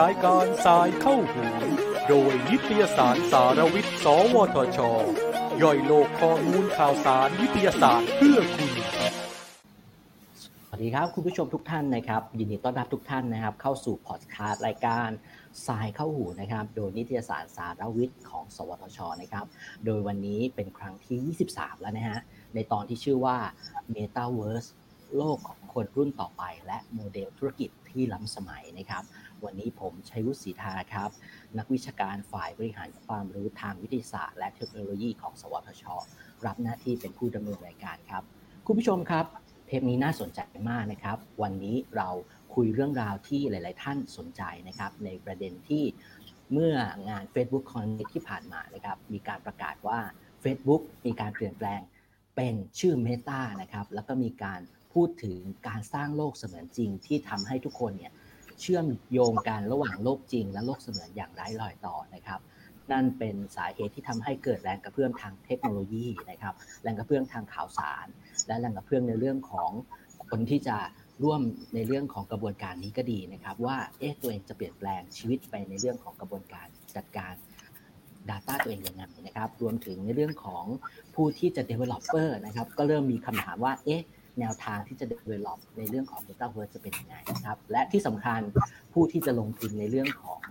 รายการสายเข้าหูโดยนิตยสารสารวิทย์ สวทช ย่อยโลกข้อมูลข่าวสารวิทยาศาสตร์เพื่อคุณ สวัสดีครับคุณผู้ชมทุกท่านนะครับ ยินดีต้อนรับทุกท่านนะครับ เข้าสู่พอดคาสต์รายการสายเข้าหูนะครับ โดยนิตยสารสารวิทย์ของ สวทชนะครับ โดยวันนี้เป็นครั้งที่ 23 แล้วนะฮะ ในตอนที่ชื่อว่า Metaverse โลกของคนรุ่นต่อไป และโมเดลธุรกิจที่ล้ำสมัยนะครับ วันนี้ผมชัยวุฒิศรีธาครับ นักวิชาการฝ่ายบริหารความรู้ทางวิทยาศาสตร์ และเทคโนโลยีของ สวทช รับหน้าที่เป็นผู้ดำเนินรายการครับ คุณผู้ชมครับ เทปนี้น่าสนใจมากนะครับ วันนี้เราคุยเรื่องราวที่หลาย ๆ ท่านสนใจนะครับ ในประเด็นที่เมื่องาน Facebook Connect ที่ผ่านมานะครับ มีการประกาศว่า Facebook มีการเปลี่ยนแปลง เป็นชื่อ Meta นะครับ แล้วก็มีการพูดถึงการสร้างโลกเสมือนจริง ที่ทำให้ทุกคนเนี่ยเชื่อมโยงกันระหว่างโลกจริง และโลกเสมือนอย่างไร้รอยต่อนะครับ นั่นเป็นสาเหตุที่ทำให้เกิดแรงกระเพื่อมทางเทคโนโลยีนะครับ แรงกระเพื่อมทางข่าวสาร และแรงกระเพื่อมในเรื่องของคนที่จะร่วมในเรื่องของกระบวนการนี้ก็ดีนะครับ ว่าเอ๊ะตัวเองจะเปลี่ยนแปลงชีวิตไปในเรื่องของกระบวนการจัดการ Data ตัวเองยังไงนะครับรวมถึงในเรื่องของผู้ที่จะ developer นะครับก็เริ่มมีคำถามว่าเอ๊ะแนวทางที่จะ develop ในเรื่องของ Metaverse จะเป็นยังไงนะครับ และที่สำคัญผู้ที่จะลงทุนในเรื่องของ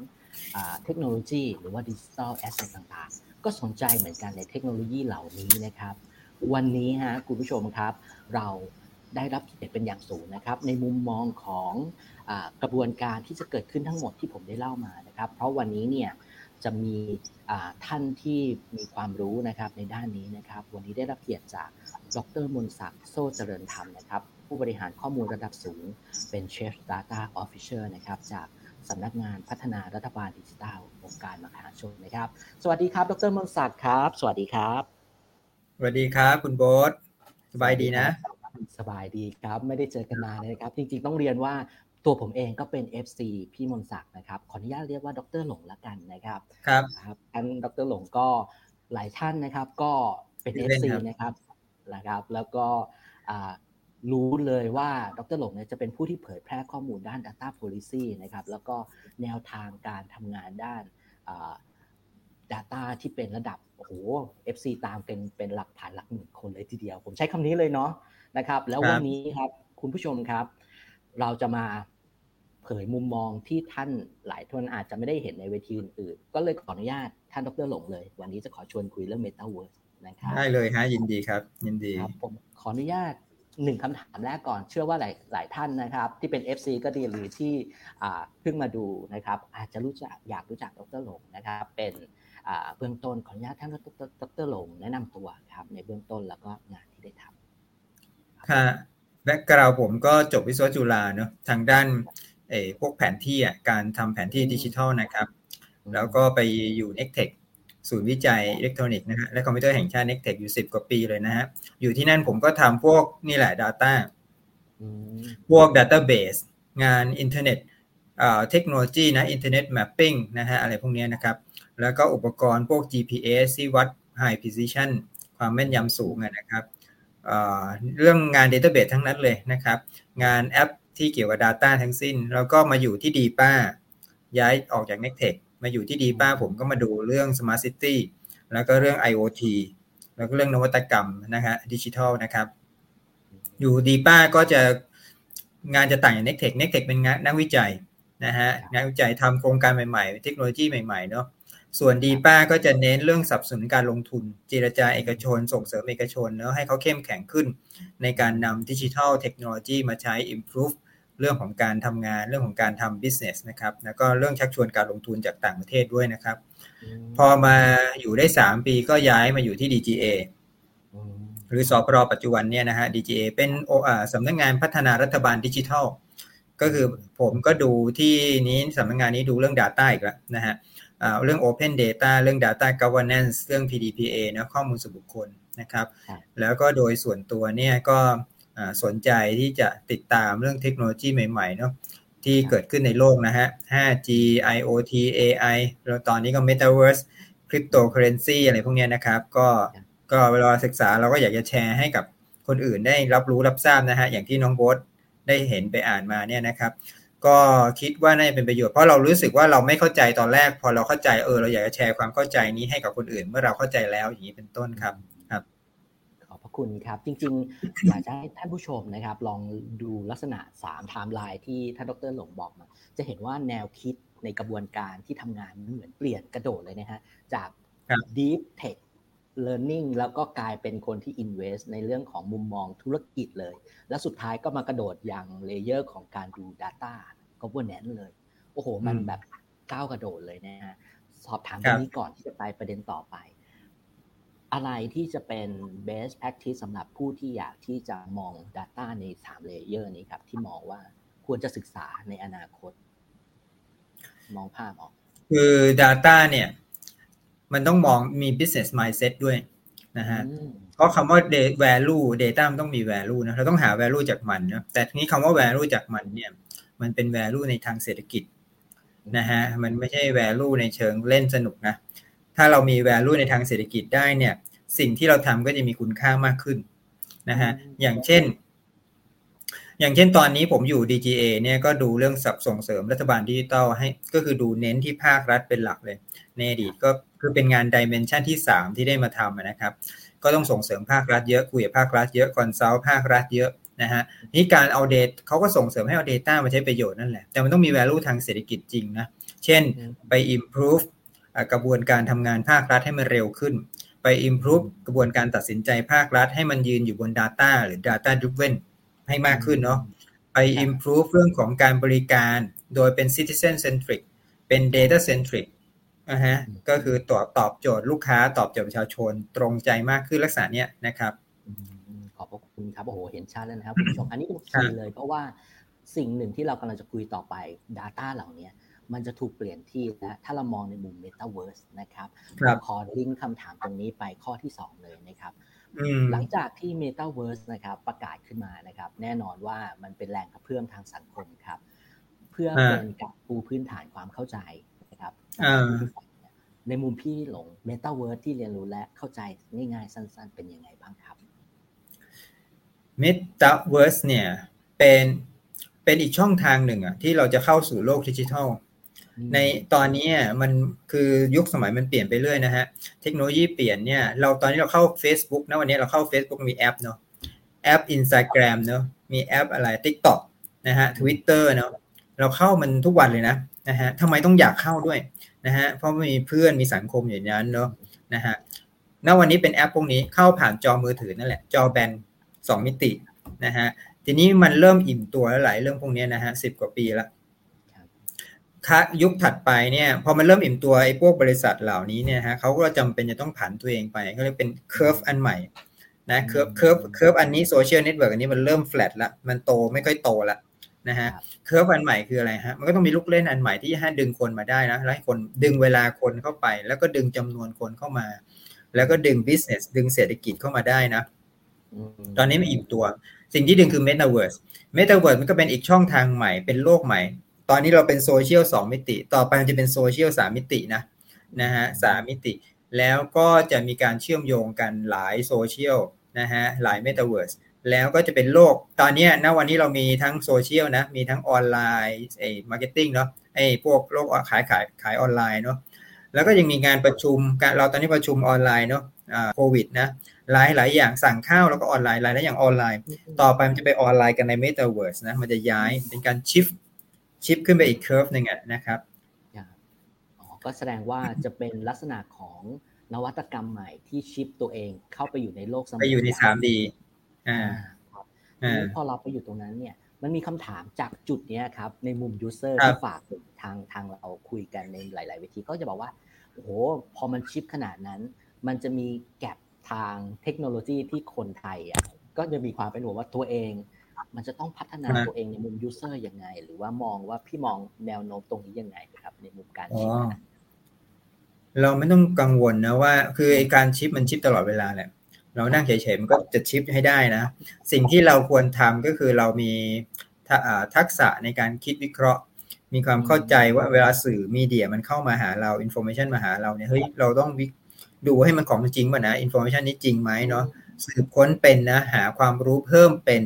เทคโนโลยีหรือว่าดิจิทัลแอสเซทต่างๆ ก็สนใจเหมือนกันในเทคโนโลยีเหล่านี้นะครับ วันนี้ฮะคุณผู้ชมครับ เราได้รับเกียรติเป็นอย่างสูงนะครับ ในมุมมองของอกระบวนการที่จะเกิดขึ้นทั้งหมดที่ผมได้เล่ามานะครับ เพราะวันนี้เนี่ย จะมีท่านที่มีความรู้นะครับในด้านนี้นะครับ วันนี้ได้รับเกียรติจากดรมนศักดิ์โซเจริญธรรมนะครับ ผู้บริหารข้อมูลระดับสูง เป็น Chief Data Officer นะครับจากสำนักงานพัฒนารัฐบาลดิจิทัลองค์การมหาชนนะครับ สวัสดีครับ ดรมนศักดิ์ครับ สวัสดีครับสวัสดีครับ คุณโบ๊ทสบายดีนะสบายดีครับ ไม่ได้เจอกันนานเลยครับ จริงๆต้องเรียนว่า ตัวผมเองก็เป็น FC พี่มนศักดิ์นะครับ ขออนุญาตเรียกว่าดรหลงละกันนะครับ ครับครับท่านดรหลงก็หลายท่านนะครับ ก็เป็น FC นะครับนะครับ แล้วก็รู้เลยว่าดรหลงเนี่ยจะเป็นผู้ที่เผยแพร่ข้อมูลด้าน Data Policy นะครับ แล้วก็แนวทางการทำงานด้าน Data ที่เป็นระดับโอ้โห FC ตามเป็นเป็นหลักพันหลักหมื่นคนเลยทีเดียว ผมใช้คำนี้เลยเนาะนะครับ แล้ววันนี้ครับคุณผู้ชมครับ เราจะมา เผยมุมมองที่ท่านหลายท่านอาจจะไม่ได้เห็นในเวทีอื่นๆ ก็เลยขออนุญาตท่านดรหลงเลย วันนี้จะขอชวนคุยเรื่อง Metaverse นะครับได้เลยฮะยินดีครับ ยินดีครับผมขออนุญาตหนึ่งคำถามแรกก่อน เชื่อว่าหลายหลายท่านนะครับ ที่เป็น FC ก็ดีหรือที่เพิ่งมาดูนะครับ อาจจะรู้จักอยากรู้จักดรหลงนะครับ เป็นเบื้องต้นขออนุญาตท่านดรดรหลงแนะนำตัวครับ ในเบื้องต้นแล้วก็งานที่ได้ทำค่ะ background ผมก็จบวิศวะจุฬาเนาะทางด้าน เอพวกแผนที่อะการทำแผนที่ดิจิทัลนะครับ แล้วก็ไปอยู่ n e c t e c h ศูนย์วิจัยอิเล็กทรอนิกส์นะฮะและคอมพิวเตอร์แห่งชาติ NECTEC อยู่ 10 กว่าปีเลยนะฮะอยู่ที่นั่นผมก็ทำพวกนี่แหละ Data พวก Database งานอินเทอร์เน็ตเทคโนโลยีนะอินเทอร์เน็ต mapping นะฮะอะไรพวกนี้นะครับ แล้วก็อุปกรณ์พวก GPS ที่วัด High Precision ความแม่นยำสูงนะครับเรื่องงาน Database ทั้งนั้นเลยนะครับ งานแอป ที่เกี่ยวกับ Data ทั้งสิ้น แล้วก็มาอยู่ที่ดีป้าย้ายออกจาก n e c t e c h มาอยู่ที่ดีป้าผมก็มาดูเรื่อง Smart City แล้วก็เรื่อง IoT แล้วก็เรื่องนวัตกรรมนะฮะดิจิทัลนะครับ อยู่ดีป้าก็จะงานจะต่างจาก n e c t e c h n e c t e c h เป็นงานนักวิจัยนะฮะงานวิจัยทำโครงการใหม่ๆ เทคโนโลยีใหม่ๆเนาะส่วนดีป้าก็จะเน้นเรื่องสับสนการลงทุน เจรจาเอกชน ส่งเสริมเอกชนแล้วให้เขาเข้มแข็งขึ้น ในการนำดิจิทัลเทคโนโลยีมาใช้ improve เรื่องของการทำงานเรื่องของการทำ business นะครับ แล้วก็เรื่องชักชวนการลงทุนจากต่างประเทศด้วยนะครับ พอมาอยู่ได้ 3 ปีก็ย้ายมาอยู่ที่ DGA หรือสอปรปัจจุบันเนี่ยนะฮะ DGA เป็นสำนักงงานพัฒนารัฐบาลดิจิทัล ก็คือผมก็ดูที่นี้สำนักงงานนี้ดูเรื่อง Data อีกแล้วนะฮะเรื่อง Open Data เรื่อง Data Governance เรื่อง PDPA นะข้อมูลส่วนบุคคลนะครับ แล้วก็โดยส่วนตัวเนี่ยก็ สนใจที่จะติดตามเรื่องเทคโนโลยีใหม่ๆเนาะที่เกิดขึ้นในโลกนะฮะ 5G IoT AI แล้วตอนนี้ก็ Metaverse Cryptocurrency อะไรพวกนี้นะครับ ก็ก็เวลาศึกษาเราก็อยากจะแชร์ให้กับคนอื่นได้รับรู้รับทราบนะฮะ อย่างที่น้องโบ๊ทได้เห็นไปอ่านมาเนี่ยนะครับ ก็คิดว่าน่าจะเป็นประโยชน์เพราะเรารู้สึกว่าเราไม่เข้าใจตอนแรก พอเราเข้าใจเออเราอยากจะแชร์ความเข้าใจนี้ให้กับคนอื่น เมื่อเราเข้าใจแล้วอย่างนี้เป็นต้นครับ ครับขอบพระคุณครับ จริงๆ อยากจะให้ท่านผู้ชมนะครับ ลองดูลักษณะ3ไทม์ไลน์ที่ท่านดรหลงบอกมา จะเห็นว่าแนวคิดในกระบวนการที่ทำงานเหมือนเปลี่ยนกระโดดเลยนะฮะ จาก deep tech learning แล้วก็กลายเป็นคนที่ invest ในเรื่องของมุมมองธุรกิจเลย และสุดท้ายก็มากระโดดอย่าง layer ของการดู Data governance เลย โอ้โห มันแบบก้าวกระโดดเลยนะฮะ สอบถามตรงนี้ก่อนที่จะไปประเด็นต่อไป อะไรที่จะเป็น best practice สำหรับผู้ที่อยากที่จะมอง Data ใน3 layer นี้ครับ ที่มองว่าควรจะศึกษาในอนาคต มองภาพออก คือ Data เนี่ย มันต้องมองมี business mindset ด้วยนะฮะเพราะคำว่า value data มันต้องมี value นะเราต้องหา value จากมันนะแต่ทีนี้คำว่า value จากมันเนี่ย มันเป็น value ในทางเศรษฐกิจนะฮะมันไม่ใช่ value ในเชิงเล่นสนุกนะ ถ้าเรามี value ในทางเศรษฐกิจได้เนี่ย สิ่งที่เราทำก็จะมีคุณค่ามากขึ้นนะฮะอย่างเช่น อย่างเช่นตอนนี้ผมอยู่ DGA เนี่ยก็ดูเรื่องสับส่งเสริมรัฐบาลดิจิทัลให้ก็คือดูเน้นที่ภาครัฐเป็นหลักเลย ในอดีตก็คือเป็นงาน dimension ที่ 3 ที่ได้มาทำนะครับ ก็ต้องส่งเสริมภาครัฐเยอะคุยกับภาครัฐเยอะ consult ภาครัฐเยอะนะฮะในการเอา Data เขาก็ส่งเสริมให้เอา Data มาใช้ประโยชน์นั่นแหละ แต่มันต้องมี value ทางเศรษฐกิจจริงนะ เช่นไป improve กระบวนการทำงานภาครัฐให้มันเร็วขึ้น ไป improve กระบวนการตัดสินใจภาครัฐ ให้มันยืนอยู่บน Data หรือ Data driven ให้มากขึ้นเนาะไป improve เรื่องของการบริการโดยเป็น citizen centric เป็น data centric นะฮะก็คือตอบตอบโจทย์ลูกค้าตอบโจทย์ประชาชนตรงใจมากขึ้นลักษณะเนี้ยนะครับขอบพระคุณครับโอ้โหเห็นชัดแล้วนะครับคุณผู้ชมอันนี้เป็นคีย์เลยเพราะว่าสิ่งหนึ่งที่เรากำลังจะคุยต่อไป Data เหล่านี้ มันจะถูกเปลี่ยนที่และถ้าเรามองในมุม Metaverse นะครับขอลิงก์คำถามตรงนี้ไปข้อที่ 2 เลยนะครับหลังจากที่ Metaverse นะครับประกาศขึ้นมานะครับ แน่นอนว่ามันเป็นแรงกระเพื่อมทางสังคมครับ เพื่อเป็นกับปูพื้นฐานความเข้าใจนะครับในมุมพี่หลง Metaverse ที่เรียนรู้และเข้าใจง่ายๆสั้น ๆ เป็นยังไงบ้างครับ Metaverse เนี่ยเป็นเป็นอีกช่องทางหนึ่งอะที่เราจะเข้าสู่โลกดิจิทัล ในตอนนี้มันคือยุคสมัยมันเปลี่ยนไปเรื่อยนะฮะ เทคโนโลยีเปลี่ยนเนี่ยเราตอนนี้เราเข้า Facebook นะวันนี้เราเข้า Facebook มีแอปเนาะแอป Instagram เนาะมีแอปอะไร TikTok นะฮะ Twitter เนาะเราเข้ามันทุกวันเลยนะนะฮะทำไมต้องอยากเข้าด้วยนะฮะเพราะมีเพื่อนมีสังคมอย่างนั้นเนาะนะฮะณวันนี้เป็นแอปพวกนี้เข้าผ่านจอมือถือนั่นแหละจอแบนสองมิตินะฮะทีนี้มันเริ่มอิ่มตัวแล้วหลายเรื่องพวกนี้นะฮะสิบกว่าปีแล้ว ยุคถัดไปเนี่ยพอมันเริ่มอิ่มตัวไอ้พวกบริษัทเหล่านี้เนี่ยฮะเขาก็จำเป็นจะต้องผันตัวเองไปก็เลยเป็น curve อันใหม่นะ curve curve curve อันนี้โซเชียลเน็ตเวิร์กอันนี้มันเริ่มแฟลตละมันโตไม่ค่อยโตละนะฮะ curve อันใหม่คืออะไรฮะมันก็ต้องมีลูกเล่นอันใหม่ที่ให้ดึงคนมาได้นะแล้วให้คนดึงเวลาคนเข้าไป แล้วก็ดึงจำนวนคนเข้ามา แล้วก็ดึง business ดึงเศรษฐกิจเข้ามาได้นะตอนนี้มันอิ่มตัว สิ่งที่ดึงคือ Metaverse Metaverse มันก็เป็นอีกช่องทางใหม่เป็นโลกใหม่ ตอนนี้เราเป็นโซเชียลสองมิติ ต่อไปมันจะเป็นโซเชียลสามมิตินะนะฮะสามมิติ แล้วก็จะมีการเชื่อมโยงกันหลายโซเชียลนะฮะหลาย Metaverse แล้วก็จะเป็นโลก ตอนนี้ณวันนี้เรามีทั้งโซเชียลนะ มีทั้งออนไลน์ไอ้ marketing เนาะไอ้พวกโลกขายขายขายออนไลน์เนาะแล้วก็ยังมีงานประชุมเราตอนนี้ประชุมออนไลน์เนาะโควิดนะหลายหลายอย่างสั่งข้าวแล้วก็ออนไลน์หลายหลายอย่างออนไลน์ ต่อไปมันจะไปออนไลน์กันใน Metaverse นะมันจะย้ายเป็นการ shift shift ขึ้นไปอีก curve หนึ่งนะครับอ๋อก็แสดงว่าจะเป็นลักษณะของนวัตกรรมใหม่ที่ shift ตัวเองเข้าไปอยู่ในโลกสมัยไปอยู่ใน 3D อ่าครับพอเราไปอยู่ตรงนั้นเนี่ยมันมีคำถามจากจุดนี้ครับ ในมุม user ที่ฝากทางทางเราคุยกันในหลายๆเวทีก็จะบอกว่าโอ้โหพอมัน shift ขนาดนั้น มันจะมี gap ทางเทคโนโลยีที่คนไทยอะก็จะมีความเป็นห่วงว่าตัวเอง มันจะต้องพัฒนาตัวเองในมุม user ยังไง หรือว่ามองว่าพี่มองแนวโน้มตรงนี้ยังไงครับ ในมุมการ shift เราไม่ต้องกังวลนะว่า คือไอการ shift มัน shift ตลอดเวลาแหละเรานั่งเฉยๆมันก็จะ shift ให้ได้นะ สิ่งที่เราควรทำก็คือเรามีทักษะในการคิดวิเคราะห์ มีความเข้าใจว่าเวลาสื่อ media มันเข้ามาหาเรา information มาหาเราเนี่ยเฮ้ยเราต้องวิดูให้มันของจริงป่ะนะ information นี้จริงไหมเนาะสืบค้นเป็นนะ หาความรู้เพิ่มเป็น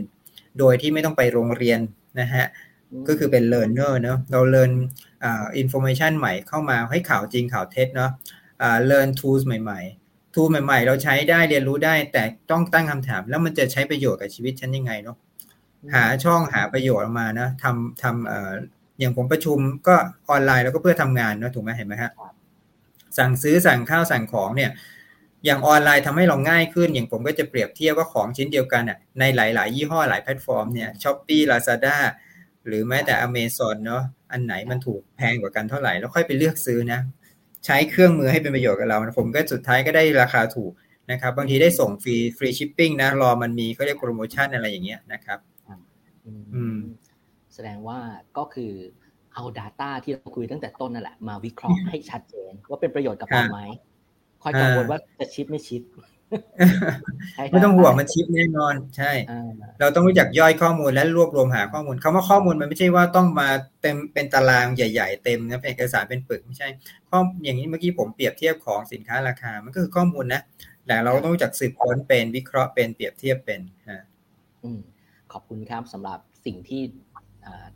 โดยที่ไม่ต้องไปโรงเรียนนะฮะก็คือเป็น learner เนาะเรา learn อ่า information ใหม่เข้ามาให้ข่าวจริงข่าวเท็จเนาะอ่า learn tools ใหม่ๆ tools ใหม่ๆ เราใช้ได้เรียนรู้ได้แต่ต้องตั้งคำถาม แล้วมันจะใช้ประโยชน์กับชีวิตฉันยังไงเนาะหาช่องหาประโยชน์ออกมานะทำทำเอ่ออย่างผมประชุมก็ออนไลน์แล้วก็เพื่อทำงานเนาะถูกไหมเห็นไหมฮะสั่งซื้อสั่งข้าวสั่งของเนี่ย อย่างออนไลน์ทำให้เราง่ายขึ้น อย่างผมก็จะเปรียบเทียบว่าของชิ้นเดียวกันอะในหลาย ๆ ยี่ห้อหลายแพลตฟอร์มเนี่ย Shopee Lazada หรือแม้แต่อเมซอนเนาะอันไหนมันถูกแพงกว่ากันเท่าไหร่ แล้วค่อยไปเลือกซื้อนะ ใช้เครื่องมือให้เป็นประโยชน์กับเรา ผมก็สุดท้ายก็ได้ราคาถูกนะครับ บางทีได้ส่งฟรีฟรีชิปปิ้งนะ รอมันมีเขาเรียกโปรโมชั่นอะไรอย่างเงี้ยนะครับอืมแสดงว่าก็คือเอา Data ที่เราคุยตั้งแต่ต้นนั่นแหละมาวิเคราะห์ให้ชัดเจนว่าเป็นประโยชน์กับเราไหม ค่อยกังวลว่าจะชิปไม่ชิปไม่ต้องห่วงมันชิปแน่นอน ใช่ เราต้องรู้จักย่อยข้อมูลและรวบรวมหาข้อมูลคำว่าข้อมูลมันไม่ใช่ว่าต้องมาเต็มเป็นตารางใหญ่ ๆ เต็มนะเป็นเอกสารเป็นปึกไม่ใช่ข้ออย่างนี้เมื่อกี้ผมเปรียบเทียบของสินค้าราคา มันก็คือข้อมูลนะแต่เราต้องรู้จักสืบค้นเป็นวิเคราะห์เป็นเปรียบเทียบเป็นฮะขอบคุณครับสำหรับสิ่งที่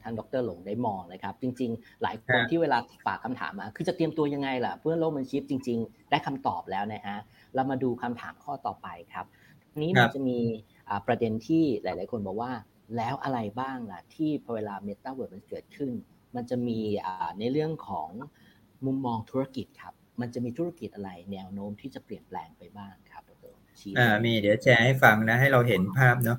ท่านดรหลงได้มองนะครับ จริง ๆ หลายคนที่เวลาฝากคำถามมา คือจะเตรียมตัวยังไงล่ะ เพื่อโลกมัน shift จริง ๆ ได้คำตอบแล้วนะฮะเรามาดูคำถามข้อต่อไปครับนี้มันจะมีประเด็นที่หลาย ๆ คนบอกว่า แล้วอะไรบ้างล่ะที่พอเวลาเมตาเวิร์ดมันเกิดขึ้น มันจะมีในเรื่องของมุมมองธุรกิจครับ มันจะมีธุรกิจอะไรแนวโน้มที่จะเปลี่ยนแปลงไปบ้างครับดรชี้อ่ามีเดี๋ยวแชร์ให้ฟังนะให้เราเห็นภาพเนาะ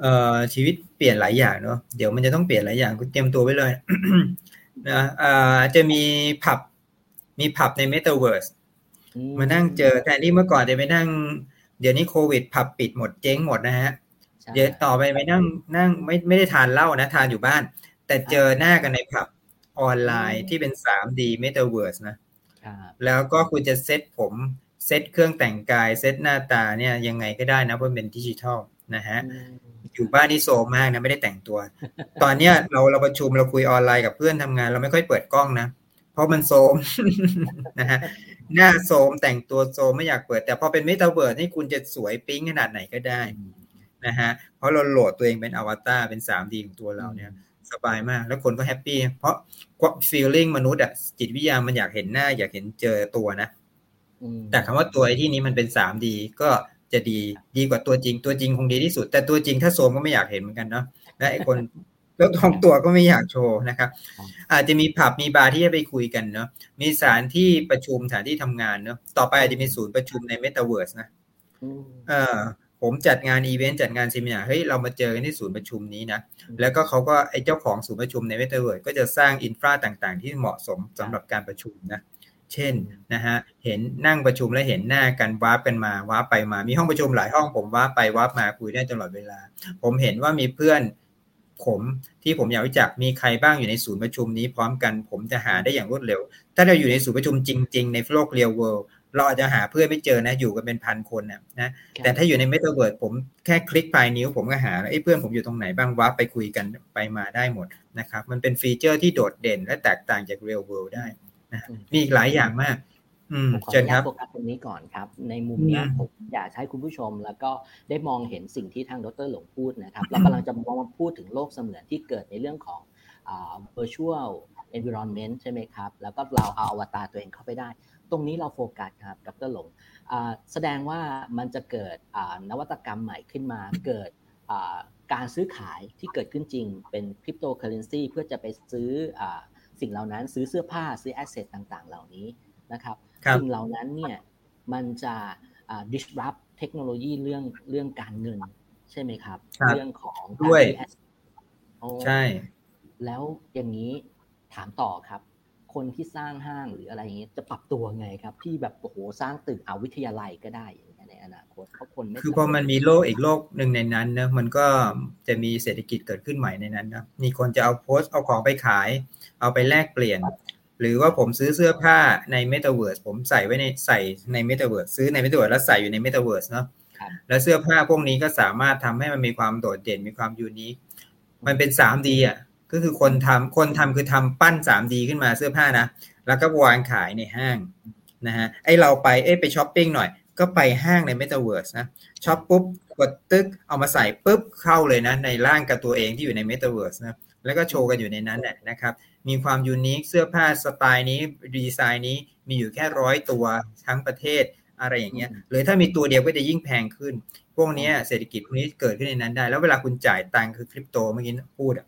เอ่อชีวิตเปลี่ยนหลายอย่างเนาะเดี๋ยวมันจะต้องเปลี่ยนหลายอย่างคุณเตรียมตัวไว้เลยนะอ่าจะมีผับ มีผับในเมตาเวิร์สมานั่งเจอแทนที่เมื่อก่อนจะไปนั่ง เดี๋ยวนี้โควิด ผับปิดหมดเจ๊งหมดนะฮะเดี๋ยวต่อไปไปนั่งนั่งไม่ไม่ได้ทานเหล้านะ ทานอยู่บ้าน แต่เจอหน้ากันในผับออนไลน์ที่เป็น 3D Metaverse นะแล้วก็คุณจะเซตผมเซตเครื่องแต่งกาย เซตหน้าตาเนี่ยยังไงก็ได้นะเพราะเป็นดิจิทัลนะฮะ อยู่บ้านนี่โซมากนะไม่ได้แต่งตัว ตอนเนี้ยเราเราประชุมเราคุยออนไลน์กับเพื่อนทำงาน เราไม่ค่อยเปิดกล้องนะเพราะมันโซมนะฮะหน้าโซมแต่งตัวโซมไม่อยากเปิด แต่พอเป็นเมตาเวิร์ดนี่คุณจะสวยปิ๊งขนาดไหนก็ได้นะฮะเพราะเราโหลดตัวเองเป็นอวตารเป็น 3D ของตัวเราเนี่ยสบายมาก แล้วคนก็ happy เพราะ feeling มนุษย์อะจิตวิทยามันอยากเห็นหน้า อยากเห็นเจอตัวนะแต่คำว่าตัวที่นี้มันเป็น 3D ก็ จะดีดีกว่าตัวจริง ตัวจริงคงดีที่สุด แต่ตัวจริงถ้าโซมก็ไม่อยากเห็นเหมือนกันเนาะและไอ้คนแล้วทองตัวก็ไม่อยากโชว์นะครับ อาจจะมีผับมีบาร์ที่จะไปคุยกันเนาะมีสถานที่ประชุมสถานที่ทำงานเนาะต่อไปอาจจะมีศูนย์ประชุมในเมตาเวิร์สนะเออผมจัดงานอีเวนต์จัดงาน seminar เฮ้ยเรามาเจอกันที่ศูนย์ประชุมนี้นะแล้วก็เขาก็ไอ้เจ้าของศูนย์ประชุมในเมตาเวิร์สก็จะสร้าง infra ต่างๆ ที่เหมาะสมสำหรับการประชุมนะ เช่นนะฮะเห็นนั่งประชุมแล้วเห็นหน้ากัน warp กันมา warp ไปมา มีห้องประชุมหลายห้องผม warp ไป warp มาคุยได้ตลอดเวลา ผมเห็นว่ามีเพื่อนผมที่ผมอยากรู้จักมีใครบ้างอยู่ในศูนย์ประชุมนี้พร้อมกันผมจะหาได้อย่างรวดเร็ว ถ้าเราอยู่ในศูนย์ประชุมจริง ๆ ในโลก real world เราอาจจะหาเพื่อนไม่เจอนะอยู่กันเป็นพันคนนะนะ แต่ถ้าอยู่ในเมตาเวิร์ดผมแค่คลิกปลายนิ้วผมก็หาไอ้เพื่อนผมอยู่ตรงไหนบ้าง warp ไปคุยกันไปมาได้หมดนะครับ มันเป็น feature ที่โดดเด่นและแตกต่างจาก real world ได้ นะมีอีกหลายอย่างมากผมขออนุญาตโฟกัสตรงนี้ก่อนครับ ในมุมนี้ผมอยากให้คุณผู้ชม แล้วก็ได้มองเห็นสิ่งที่ทางดรหลงพูดนะครับ เรากำลังจะมองมาพูดถึงโลกเสมือนที่เกิดในเรื่องของ virtual environment ใช่ไหมครับ แล้วก็เราเอาอวตารตัวเองเข้าไปได้ ตรงนี้เราโฟกัสครับดรหลงแสดงว่ามันจะเกิดนวัตกรรมใหม่ขึ้นมาเกิดการซื้อขายที่เกิดขึ้นจริงเป็นคริปโตเคอเรนซีเพื่อจะไปซื้อ สิ่งเหล่านั้นซื้อเสื้อผ้าซื้อ asset ต่างๆ เหล่านี้นะครับสิ่งเหล่านั้นเนี่ยมันจะ disrupt เทคโนโลยีเรื่องเรื่องการเงิน ใช่ไหมครับ เรื่องของด้วยใช่ แล้วอย่างนี้ถามต่อครับ คนที่สร้างห้างหรืออะไรอย่างนี้จะปรับตัวไงครับ ที่แบบโอ้โหสร้างตึกเอาวิทยาลัยก็ได้อย่างนี้ในอนาคตเพราะคนคือพอมันมีโลกอีกโลกหนึ่งในนั้นนะมันก็จะมีเศรษฐกิจเกิดขึ้นใหม่ในนั้นนะมีคนจะเอาโพสต์เอาของไปขาย เอาไปแลกเปลี่ยน หรือว่าผมซื้อเสื้อผ้าใน m e t a เวิร์สผมใส่ไว้ในใส่ใน m e t a เวิร์สซื้อใน m e t a เวิร์สแล้วใส่อยู่ใน m e t a เวิร์สเนาะแล้วเสื้อผ้าพวกนี้ก็สามารถทำให้มันมีความโดดเด่นมีความ unique มันเป็น 3D อะก็คือคนทำคนทำคือทำปั้น 3D ขึ้นมาเสื้อผ้านะ แล้วก็วางขายในห้างนะฮะไอเราไปเอ้ไปช้อปปิ้งหน่อยกก็ไปห้างใน Metaverse นะ shop ปุ๊บกดตึกเอามาใส่ปุ๊บเข้าเลยนะ ในร่างกับตัวเองที่อยู่ใน Metaverse นะ แล้วก็โชว์กันอยู่ในนั้นแหละนะครับ มีความ unique เสื้อผ้าสไตล์นี้ดีไซน์นี้มีอยู่แค่ร้อยตัวทั้งประเทศอะไรอย่างเงี้ยหรือถ้ามีตัวเดียวก็จะยิ่งแพงขึ้น พวกนี้เศรษฐกิจพวกนี้เกิดขึ้นในนั้นได้ แล้วเวลาคุณจ่ายตังค์คือคริปโตเมื่อกี้พูดอะ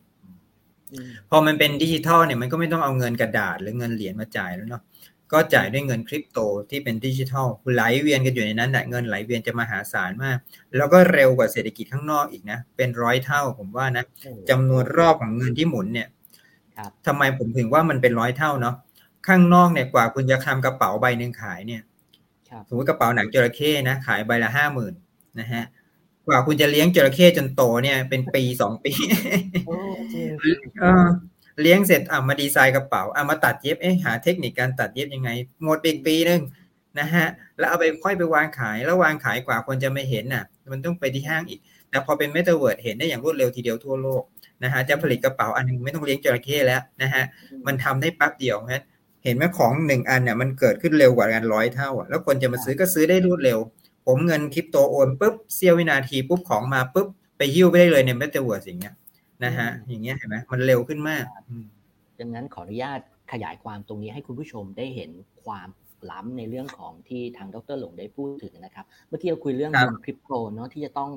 พอมันเป็นดิจิทัลเนี่ยมันก็ไม่ต้องเอาเงินกระดาษหรือเงินเหรียญมาจ่ายแล้วเนาะ ก็จ่ายด้วยเงินคริปโตที่เป็นดิจิทัลไหลเวียนกันอยู่ในนั้นแหละเงินไหลเวียนจะมหาศาลมาก แล้วก็เร็วกว่าเศรษฐกิจข้างนอกอีกนะ เป็นร้อยเท่าผมว่านะจำนวนรอบของเงินที่หมุนเนี่ยทำไมผมถึงว่ามันเป็นร้อยเท่าเนาะข้างนอกเนี่ยกว่าคุณจะทำกระเป๋าใบหนึ่งขายเนี่ยสมมติกระเป๋าหนังจระเข้นะขายใบละห้าหมื่นนะฮะกว่าคุณจะเลี้ยงจระเข้จนโตเนี่ยเป็นปีสองปี เลี้ยงเสร็จอะมาดีไซน์กระเป๋าอะมาตัดเย็บเอ๊ะหาเทคนิคการตัดเย็บยังไง หมดปีปีนึงนะฮะแล้วเอาไปค่อยไปวางขายแล้ววางขายกว่าคนจะไม่เห็นน่ะ มันต้องไปที่ห้างอีก แต่พอเป็นเมตาเวิร์ดเห็นได้อย่างรวดเร็วทีเดียวทั่วโลกนะฮะจะผลิตกระเป๋าอันนึงไม่ต้องเลี้ยงจระเข้แล้วนะฮะมันทำได้ปั๊บเดียวฮะเห็นไหมของหนึ่งอันเนี่ยมันเกิดขึ้นเร็วกว่ากันร้อยเท่าอะแล้วคนจะมาซื้อก็ซื้อได้รวดเร็ว ผมเงินคริปโตโอนปุ๊บเสี้ยววินาทีปุ๊บของมาปุ๊บไปยิ้วไปได้เลยในเมตาเวิร์ดอย่างเงี้ย นะฮะอย่างเงี้ยเห็นไหมมันเร็วขึ้นมากดังนั้นขออนุญาตขยายความตรงนี้ให้คุณผู้ชมได้เห็นความล้ำในเรื่องของที่ทางดรหลงได้พูดถึงนะครับ เมื่อกี้เราคุยเรื่องเงินคริปโตเนาะที่จะต้อง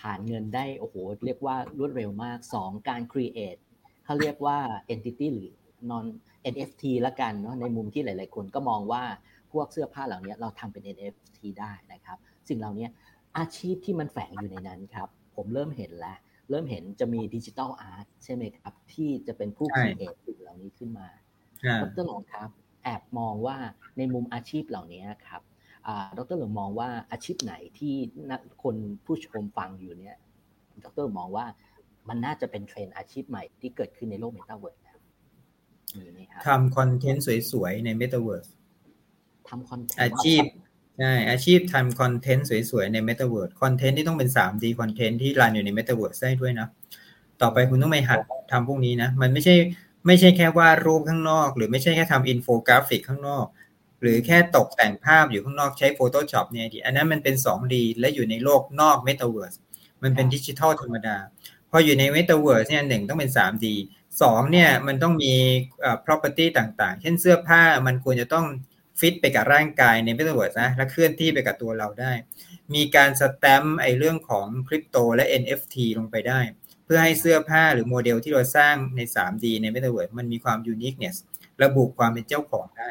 ผ่านเงินได้โอ้โหเรียกว่ารวดเร็วมาก 2 การ create เขาเรียกว่า entity หรือ non NFT ละกันเนาะในมุมที่หลาย ๆ คนก็มองว่าพวกเสื้อผ้าเหล่านี้เราทำเป็น NFT ได้นะครับ สิ่งเหล่านี้อาชีพที่มันแฝงอยู่ในนั้นครับ ผมเริ่มเห็นแล้ว เริ่มเห็นจะมีดิจิทัลอาร์ตใช่ไหมครับ ที่จะเป็นผู้คิดเอทสิ่งเหล่านี้ขึ้นมาดรหลงครับแอบมองว่าในมุมอาชีพเหล่านี้ครับดรหลงมองว่าอาชีพไหนที่นักคนผู้ชมฟังอยู่เนี่ยดรมองว่ามันน่าจะเป็นเทรนด์อาชีพใหม่ที่เกิดขึ้นในโลกเมตาเวิร์สทำ content สวยๆในเมตาเวิร์สทำ content อาชีพ ใช่อาชีพทำ content สวยๆ ใน Metaverse content ที่ต้องเป็น 3D content ที่ run อยู่ใน Metaverse ได้ด้วยนะ ต่อไปคุณต้องไปหัดทำพวกนี้นะ มันไม่ใช่ไม่ใช่แค่วาดรูปข้างนอก หรือไม่ใช่แค่ทำอินโฟกราฟิกข้างนอก หรือแค่ตกแต่งภาพอยู่ข้างนอกใช้ Photoshop เนี่ยดีอันนั้นมันเป็น 2D และอยู่ในโลกนอก Metaverse มันเป็นดิจิทัลธรรมดา พออยู่ใน Metaverse เนี่ยหนึ่งต้องเป็น 3D สองเนี่ยมันต้องมี property ต่างๆ เช่นเสื้อผ้ามันควรจะต้อง ฟิตไปกับร่างกายในเมตาเวิร์สนะและเคลื่อนที่ไปกับตัวเราได้ มีการสแตมป์ไอ้เรื่องของคริปโตและ NFT ลงไปได้ เพื่อให้เสื้อผ้าหรือโมเดลที่เราสร้างใน 3D ในเมตาเวิร์สมันมีความ uniquenessระบุความเป็นเจ้าของได้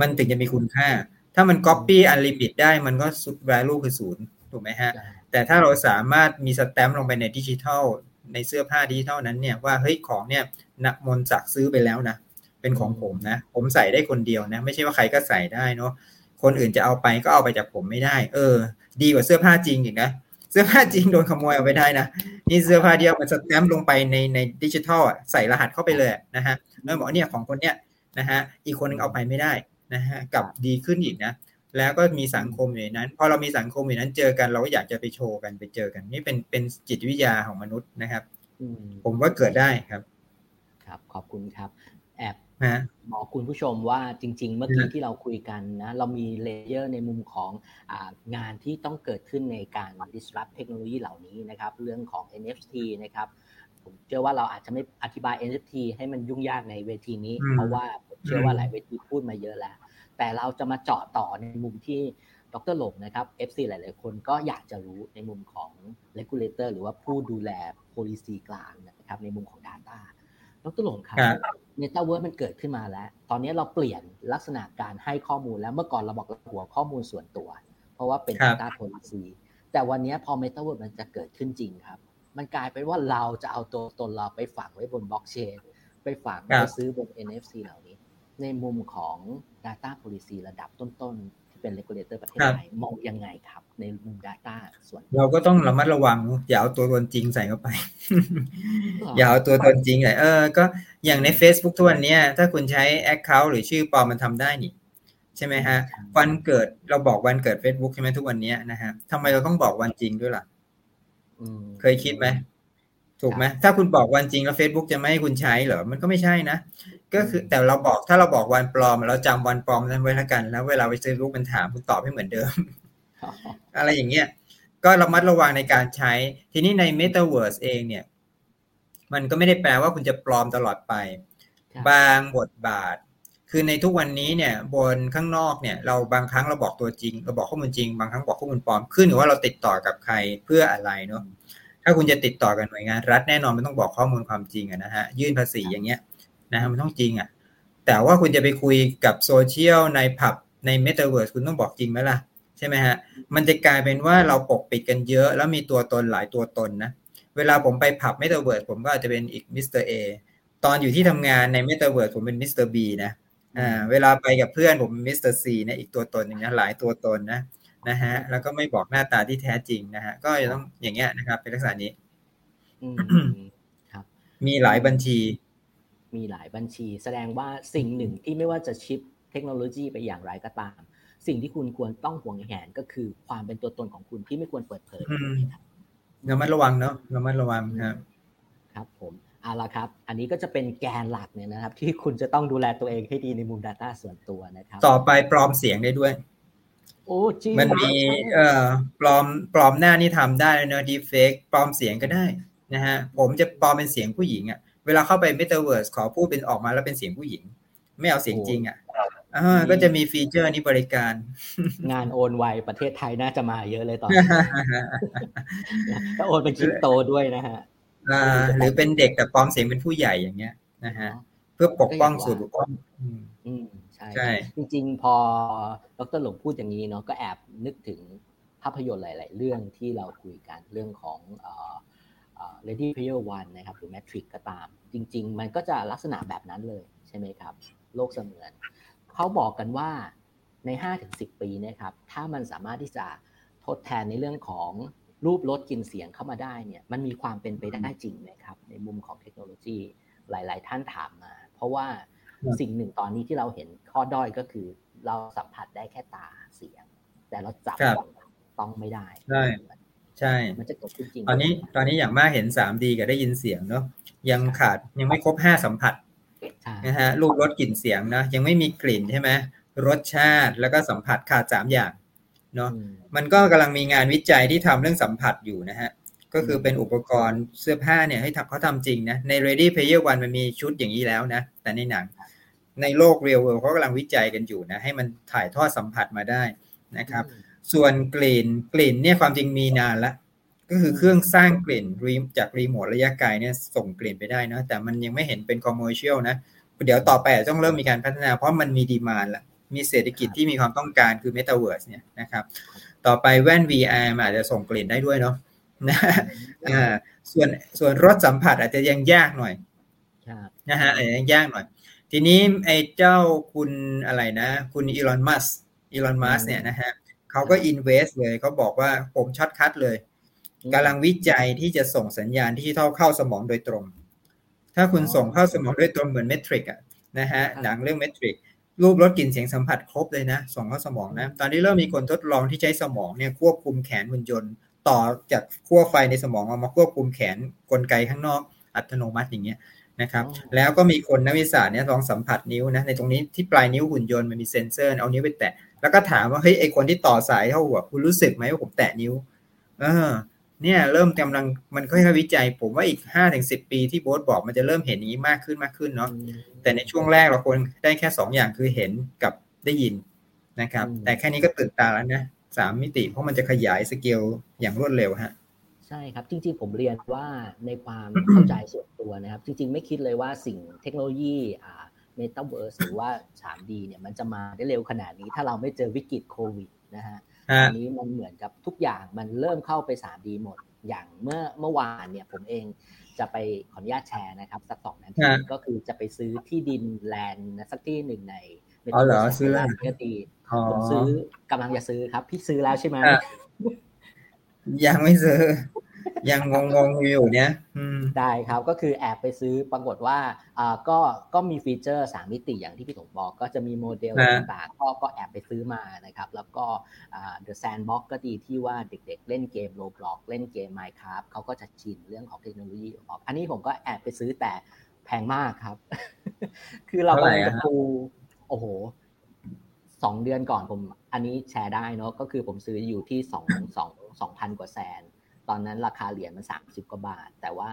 มันถึงจะมีคุณค่า ถ้ามันก๊อปปี้ unlimited ได้มันก็สุด value คือศูนย์ถูกไหมฮะ แต่ถ้าเราสามารถมีสแตมป์ลงไปในดิจิทัลในเสื้อผ้าดิจิทัลนั้นเนี่ยว่าเฮ้ยของเนี่ยนักมนจักซื้อไปแล้วนะ เป็นของผมนะ ผมใส่ได้คนเดียวนะ ไม่ใช่ว่าใครก็ใส่ได้เนาะคนอื่นจะเอาไปก็เอาไปจากผมไม่ได้ เออ ดีกว่าเสื้อผ้าจริงอีกนะเสื้อผ้าจริงโดนขโมยเอาไปได้นะนี่เสื้อผ้าเดียวมันสแตมป์ลงไปในในดิจิทัลใส่รหัสเข้าไปเลยนะฮะแล้วบอกเนี่ยของคนเนี้ยนะฮะอีกคนนึงเอาไปไม่ได้นะฮะกลับดีขึ้นอีกนะแล้วก็มีสังคมอยู่นั้น พอเรามีสังคมอยู่นั้นเจอกันเราก็อยากจะไปโชว์กันไปเจอกัน นี่เป็นเป็นจิตวิทยาของมนุษย์นะครับผมว่าเกิดได้ครับ ครับ ขอบคุณครับ แอบ บอกคุณผู้ชมว่าจริง ๆ เมื่อกี้ที่เราคุยกันนะเรามี layer ในมุมขององานที่ต้องเกิดขึ้นในการ disrupt เทคโนโลยีเหล่านี้นะครับ เรื่องของ NFT นะครับผมเชื่อว่าเราอาจจะไม่อธิบาย NFT ให้มันยุ่งยากในเวทีนี้ เพราะว่าผมเชื่อว่าหลายเวทีพูดมาเยอะแล้ว แต่เราจะมาเจาะต่อในมุมที่ดรหลงนะครับ FC หลาย ๆ คนก็อยากจะรู้ในมุมของ regulator หรือว่าผู้ดูแล policy กลางนะครับในมุมของ Data ดรหลงครับ เมตาเวิร์สมันเกิดขึ้นมาแล้ว ตอนนี้เราเปลี่ยนลักษณะการให้ข้อมูลแล้วเมื่อก่อนเราบอกหัวข้อมูลส่วนตัว เพราะว่าเป็น Data Policy แต่วันนี้พอเมตาเวิร์สมันจะเกิดขึ้นจริงครับ มันกลายเป็นว่าเราจะเอาตัวตนเราไปฝังไว้บนบล็อกเชนไปฝังไปซื้อบน NFT เหล่านี้ ในมุมของ Data Policy ระดับต้น เป็น regulator ประเทศไทยมองยังไงครับ ในมุม Data ส่วน เราก็ต้องระมัดระวังอย่าเอาตัวตนจริงใส่เข้าไป อย่าเอาตัวตนจริงใส่เออ ก็อย่างใน Facebook ทุกวันนี้ถ้าคุณใช้ Account หรือชื่อปลอมมันทำได้นี่ใช่ไหมฮะ วันเกิดเราบอกวันเกิด Facebook ใช่ไหมทุกวันนี้นะฮะทำไมเราต้องบอกวันจริงด้วยล่ะเคยคิดไหมถูกไหมถ้าคุณบอกวันจริงแล้ว Facebook จะไม่ให้คุณใช้เหรอ มันก็ไม่ใช่นะ ก็คือแต่เราบอกถ้าเราบอกวันปลอม เราจำวันปลอมนั้นไว้แล้วกัน แล้วเวลาไปซื้อลูกมันถามคุณตอบให้เหมือนเดิม อะไรอย่างเงี้ยก็ระมัดระวังในการใช้ ทีนี้ใน Metaverse เองเนี่ย มันก็ไม่ได้แปลว่าคุณจะปลอมตลอดไป บางบทบาท คือในทุกวันนี้เนี่ย บนข้างนอกเนี่ย เราบางครั้งเราบอกตัวจริง เราบอกข้อมูลจริง บางครั้งบอกข้อมูลปลอมขึ้นหรือว่าเราติดต่อกับใครเพื่ออะไรเนาะถ้าคุณจะติดต่อกับหน่วยงาน รัฐแน่นอนมันต้องบอกข้อมูลความจริงอะนะฮะยื่นภาษีอย่างเงี้ย นะฮะมันต้องจริงอะแต่ว่าคุณจะไปคุยกับโซเชียลในผับในเมตาเวิร์สคุณต้องบอกจริงไหมล่ะ ใช่ไหมฮะ มันจะกลายเป็นว่าเราปกปิดกันเยอะ แล้วมีตัวตนหลายตัวตนนะ เวลาผมไปผับเมตาเวิร์สผมก็อาจจะเป็นอีก Mister A ตอนอยู่ที่ทำงานในเมตาเวิร์สผมเป็น Mister B นะอ่าเวลาไปกับเพื่อนผมเป็น Mister C นะอีกตัวตนหนึ่งนะหลายตัวตนนะนะฮะแล้วก็ไม่บอกหน้าตาที่แท้จริงนะฮะก็จะต้องอย่างเงี้ยนะครับ เป็นลักษณะนี้ครับมีหลายบัญชี มีหลายบัญชี แสดงว่าสิ่งหนึ่งที่ไม่ว่าจะ shift เทคโนโลยีไปอย่างไรก็ตาม สิ่งที่คุณควรต้องหวงแหนก็คือความเป็นตัวตนของคุณที่ไม่ควรเปิดเผยครับระมัดระวังเนาะระมัดระวังครับ ครับผมเอาละครับ อันนี้ก็จะเป็นแกนหลักเนี่ยนะครับ ที่คุณจะต้องดูแลตัวเองให้ดีในมุม Data ส่วนตัวนะครับ ต่อไปปลอมเสียงได้ด้วยโอ้จริงมันมีเอ่อปลอมปลอมหน้านี่ทำได้เนอะดีเฟกปลอมเสียงก็ได้นะฮะผมจะปลอมเป็นเสียงผู้หญิงอะ่ะ เวลาเข้าไป Metaverse ขอพูดเป็นออกมาแล้วเป็นเสียงผู้หญิง ไม่เอาเสียงจริงอะ่ะอ่าก็จะมีฟีเจอร์นี้บริการ งานโอนไวประเทศไทยน่าจะมาเยอะเลยตอนถ้าโอนเป็นคริปโตด้วยนะฮะอ่าหรือเป็นเด็กแต่ปลอมเสียงเป็นผู้ใหญ่อย่างเงี้ยนะฮะเพื่อปกป้องส่วนบุคคลอืมใช่ใช่ จริง ๆ พอดรหลงพูดอย่างนี้เนาะก็แอบนึกถึงภาพยนตร์หลาย ๆ เรื่องที่เราคุยกันเรื่องของเอ่อเอ่อ Ready Player One นะครับหรือ Matrix ก็ตาม จริง ๆ มันก็จะลักษณะแบบนั้นเลยใช่ไหมครับ โลกเสมือน เขาบอกกันว่าใน 5-10 ปีนะครับ ถ้ามันสามารถที่จะทดแทนในเรื่องของรูปรสกลิ่นเสียงเข้ามาได้เนี่ยมันมีความเป็นไปได้จริงไหมครับ ในมุมของเทคโนโลยีหลาย ๆ ท่านถามมา เพราะว่าสิ่งหนึ่งตอนนี้ที่เราเห็นข้อด้อยก็คือเราสัมผัสได้แค่ตาเสียง แต่เราจับต้องไม่ได้ใช่ ใช่ มันจะเกิดขึ้นจริง ตอนนี้ตอนนี้อย่างมากเห็น 3D กับได้ยินเสียงเนาะยังขาดยังไม่ครบห้าสัมผัสใช่นะฮะรูปรสกลิ่นเสียงนะยังไม่มีกลิ่นใช่ไหมรสชาติแล้วก็สัมผัสขาดสามอย่างเนาะอืมมันก็กำลังมีงานวิจัยที่ทำเรื่องสัมผัสอยู่นะฮะก็คือเป็นอุปกรณ์เสื้อผ้าเนี่ยให้ทำเขาทำจริงนะใน Ready Player One มันมีชุดอย่างนี้แล้วนะ แต่ในหนัง ในโลก Real World เขากำลังวิจัยกันอยู่นะให้มันถ่ายทอดสัมผัสมาได้นะครับ ส่วนกลิ่นกลิ่นเนี่ยความจริงมีนานละก็คือเครื่องสร้างกลิ่นรีจากรีโมทระยะไกลเนี่ยส่งกลิ่นไปได้นะแต่มันยังไม่เห็นเป็น commercial นะ เดี๋ยวต่อไปอาจจะต้องเริ่มมีการพัฒนาเพราะมันมี demand ละมีเศรษฐกิจที่มีความต้องการคือ Metaverse เนี่ยนะครับ ต่อไปแว่น VR มันอาจจะส่งกลิ่นได้ด้วยเนาะนะอ่าส่วนส่วนรสสัมผัสอาจจะยังยากหน่อยครับนะฮะอาจจะยังยากหน่อย ทีนี้ไอ้เจ้าคุณอะไรนะ คุณอีลอนมัสอีลอนมัสเนี่ยนะฮะ เขาก็ invest เลยเขาบอกว่าผม shortcut เลยกำลังวิจัยที่จะส่งสัญญาณที่เท่าเข้าสมองโดยตรง ถ้าคุณส่งเข้าสมองโดยตรงเหมือน Matrix อะนะฮะหนังเรื่อง Matrix รูปรสกลิ่นเสียงสัมผัสครบเลยนะ ส่งเข้าสมองนะ ตอนนี้เริ่มมีคนทดลองที่ใช้สมองเนี่ยควบคุมแขนหุ่นยนต์ ต่อจากขั้วไฟในสมองเอามาควบคุมแขนกลไกข้างนอก อัตโนมัติอย่างเงี้ยนะครับ แล้วก็มีคนนักวิทยาศาสตร์เนี่ยลองสัมผัสนิ้วนะในตรงนี้ที่ปลายนิ้วหุ่นยนต์มันมีเซ็นเซอร์เอานิ้วไปแตะ แล้วก็ถามว่าเฮ้ยไอคนที่ต่อสายเข้าหัวคุณรู้สึกไหมว่าผมแตะนิ้วเออเนี่ยเริ่มกำลังมันค่อยๆวิจัย ผมว่าอีกห้าถึงสิปีที่โบ๊ทบอกมันจะเริ่มเห็นอย่างนี้มากขึ้นมากขึ้นเนาะแต่ในช่วงแรกเราควรได้แค่สองอย่างคือเห็นกับได้ยินนะครับอืมแต่แค่นี้ก็ตื่นตาแล้วนะสามมิติเพราะมันจะขยายสเกลอย่างรวดเร็วฮะใช่ครับ จริงๆผมเรียนว่าในความเข้าใจส่วนตัวนะครับ จริง ๆ ไม่คิดเลยว่าสิ่งเทคโนโลยีอ่า เมตาเวิร์สหรือว่า 3D เนี่ยมันจะมาได้เร็วขนาดนี้ ถ้าเราไม่เจอวิกฤตโควิดนะฮะฮะอันนี้มันเหมือนกับทุกอย่างมันเริ่มเข้าไป 3D หมดอย่างเมื่อเมื่อวานเนี่ยผมเองจะไปขออนุญาตแชร์นะครับ สักสองนาทีฮะก็คือจะไปซื้อที่ดินแลนด์สักที่หนึ่งในอ๋อเหรอ Metaverse ซื้อแล้วก็ดีอ๋อผมซื้อกำลังจะซื้อครับ พี่ซื้อแล้วใช่ไหมอะยังไม่ซื้อ ยังงงๆอยู่เนี่ยอืมได้ครับก็คือแอบไปซื้อปรากฏว่าอ่าก็ก็มีฟีเจอร์3มิติอย่างที่พี่ถงบอก ก็จะมีโมเดลฮะต่างๆก็ก็แอบไปซื้อมานะครับ แล้วก็อ่า The Sandbox ก็ดีที่ว่าเด็กๆ เล่นเกม Roblox เล่นเกม Minecraft เขาก็จะชินเรื่องของเทคโนโลยีออกอันนี้ผมก็แอบไปซื้อแต่แพงมากครับ คือเรากำลังจะปูโอ้โหสองเดือนก่อนผม อันนี้แชร์ได้เนาะก็คือผมซื้ออยู่ที่สองสองสองพันกว่าแสน ตอนนั้นราคาเหรียญมันสามสิบกว่าบาท แต่ว่า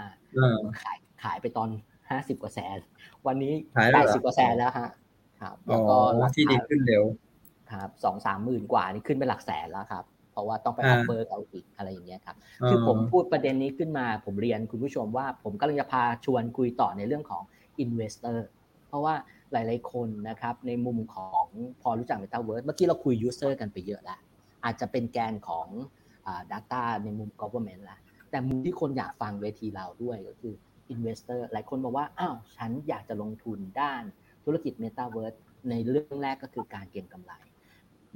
ขายขายไปตอนห้าสิบกว่าแสน วันนี้แปดสิบกว่าแสนแล้วฮะครับแล้วก็ที่ดีขึ้นเร็วครับสองสามหมื่นกว่านี่ขึ้นไปหลักแสนแล้วครับ เพราะว่าต้องไปออฟเฟอร์เอาอีกอะไรอย่างเงี้ยครับคือผมพูดประเด็นนี้ขึ้นมาผมเรียนคุณผู้ชมว่าผมก็เลยจะพาชวนคุยต่อในเรื่องของ Investor เพราะว่าหลาย ๆ คนนะครับในมุมของพอรู้จัก Metaverse เมื่อกี้เราคุย User กันไปเยอะแล้วอาจจะเป็นแกนของ Data ในมุม Government ละแต่มุมที่คนอยากฟังเวทีเราด้วยก็คือ Investor หลายคนบอกว่าอ้าวฉันอยากจะลงทุนด้านธุรกิจ Metaverse ในเรื่องแรกก็คือการเก็งกำไร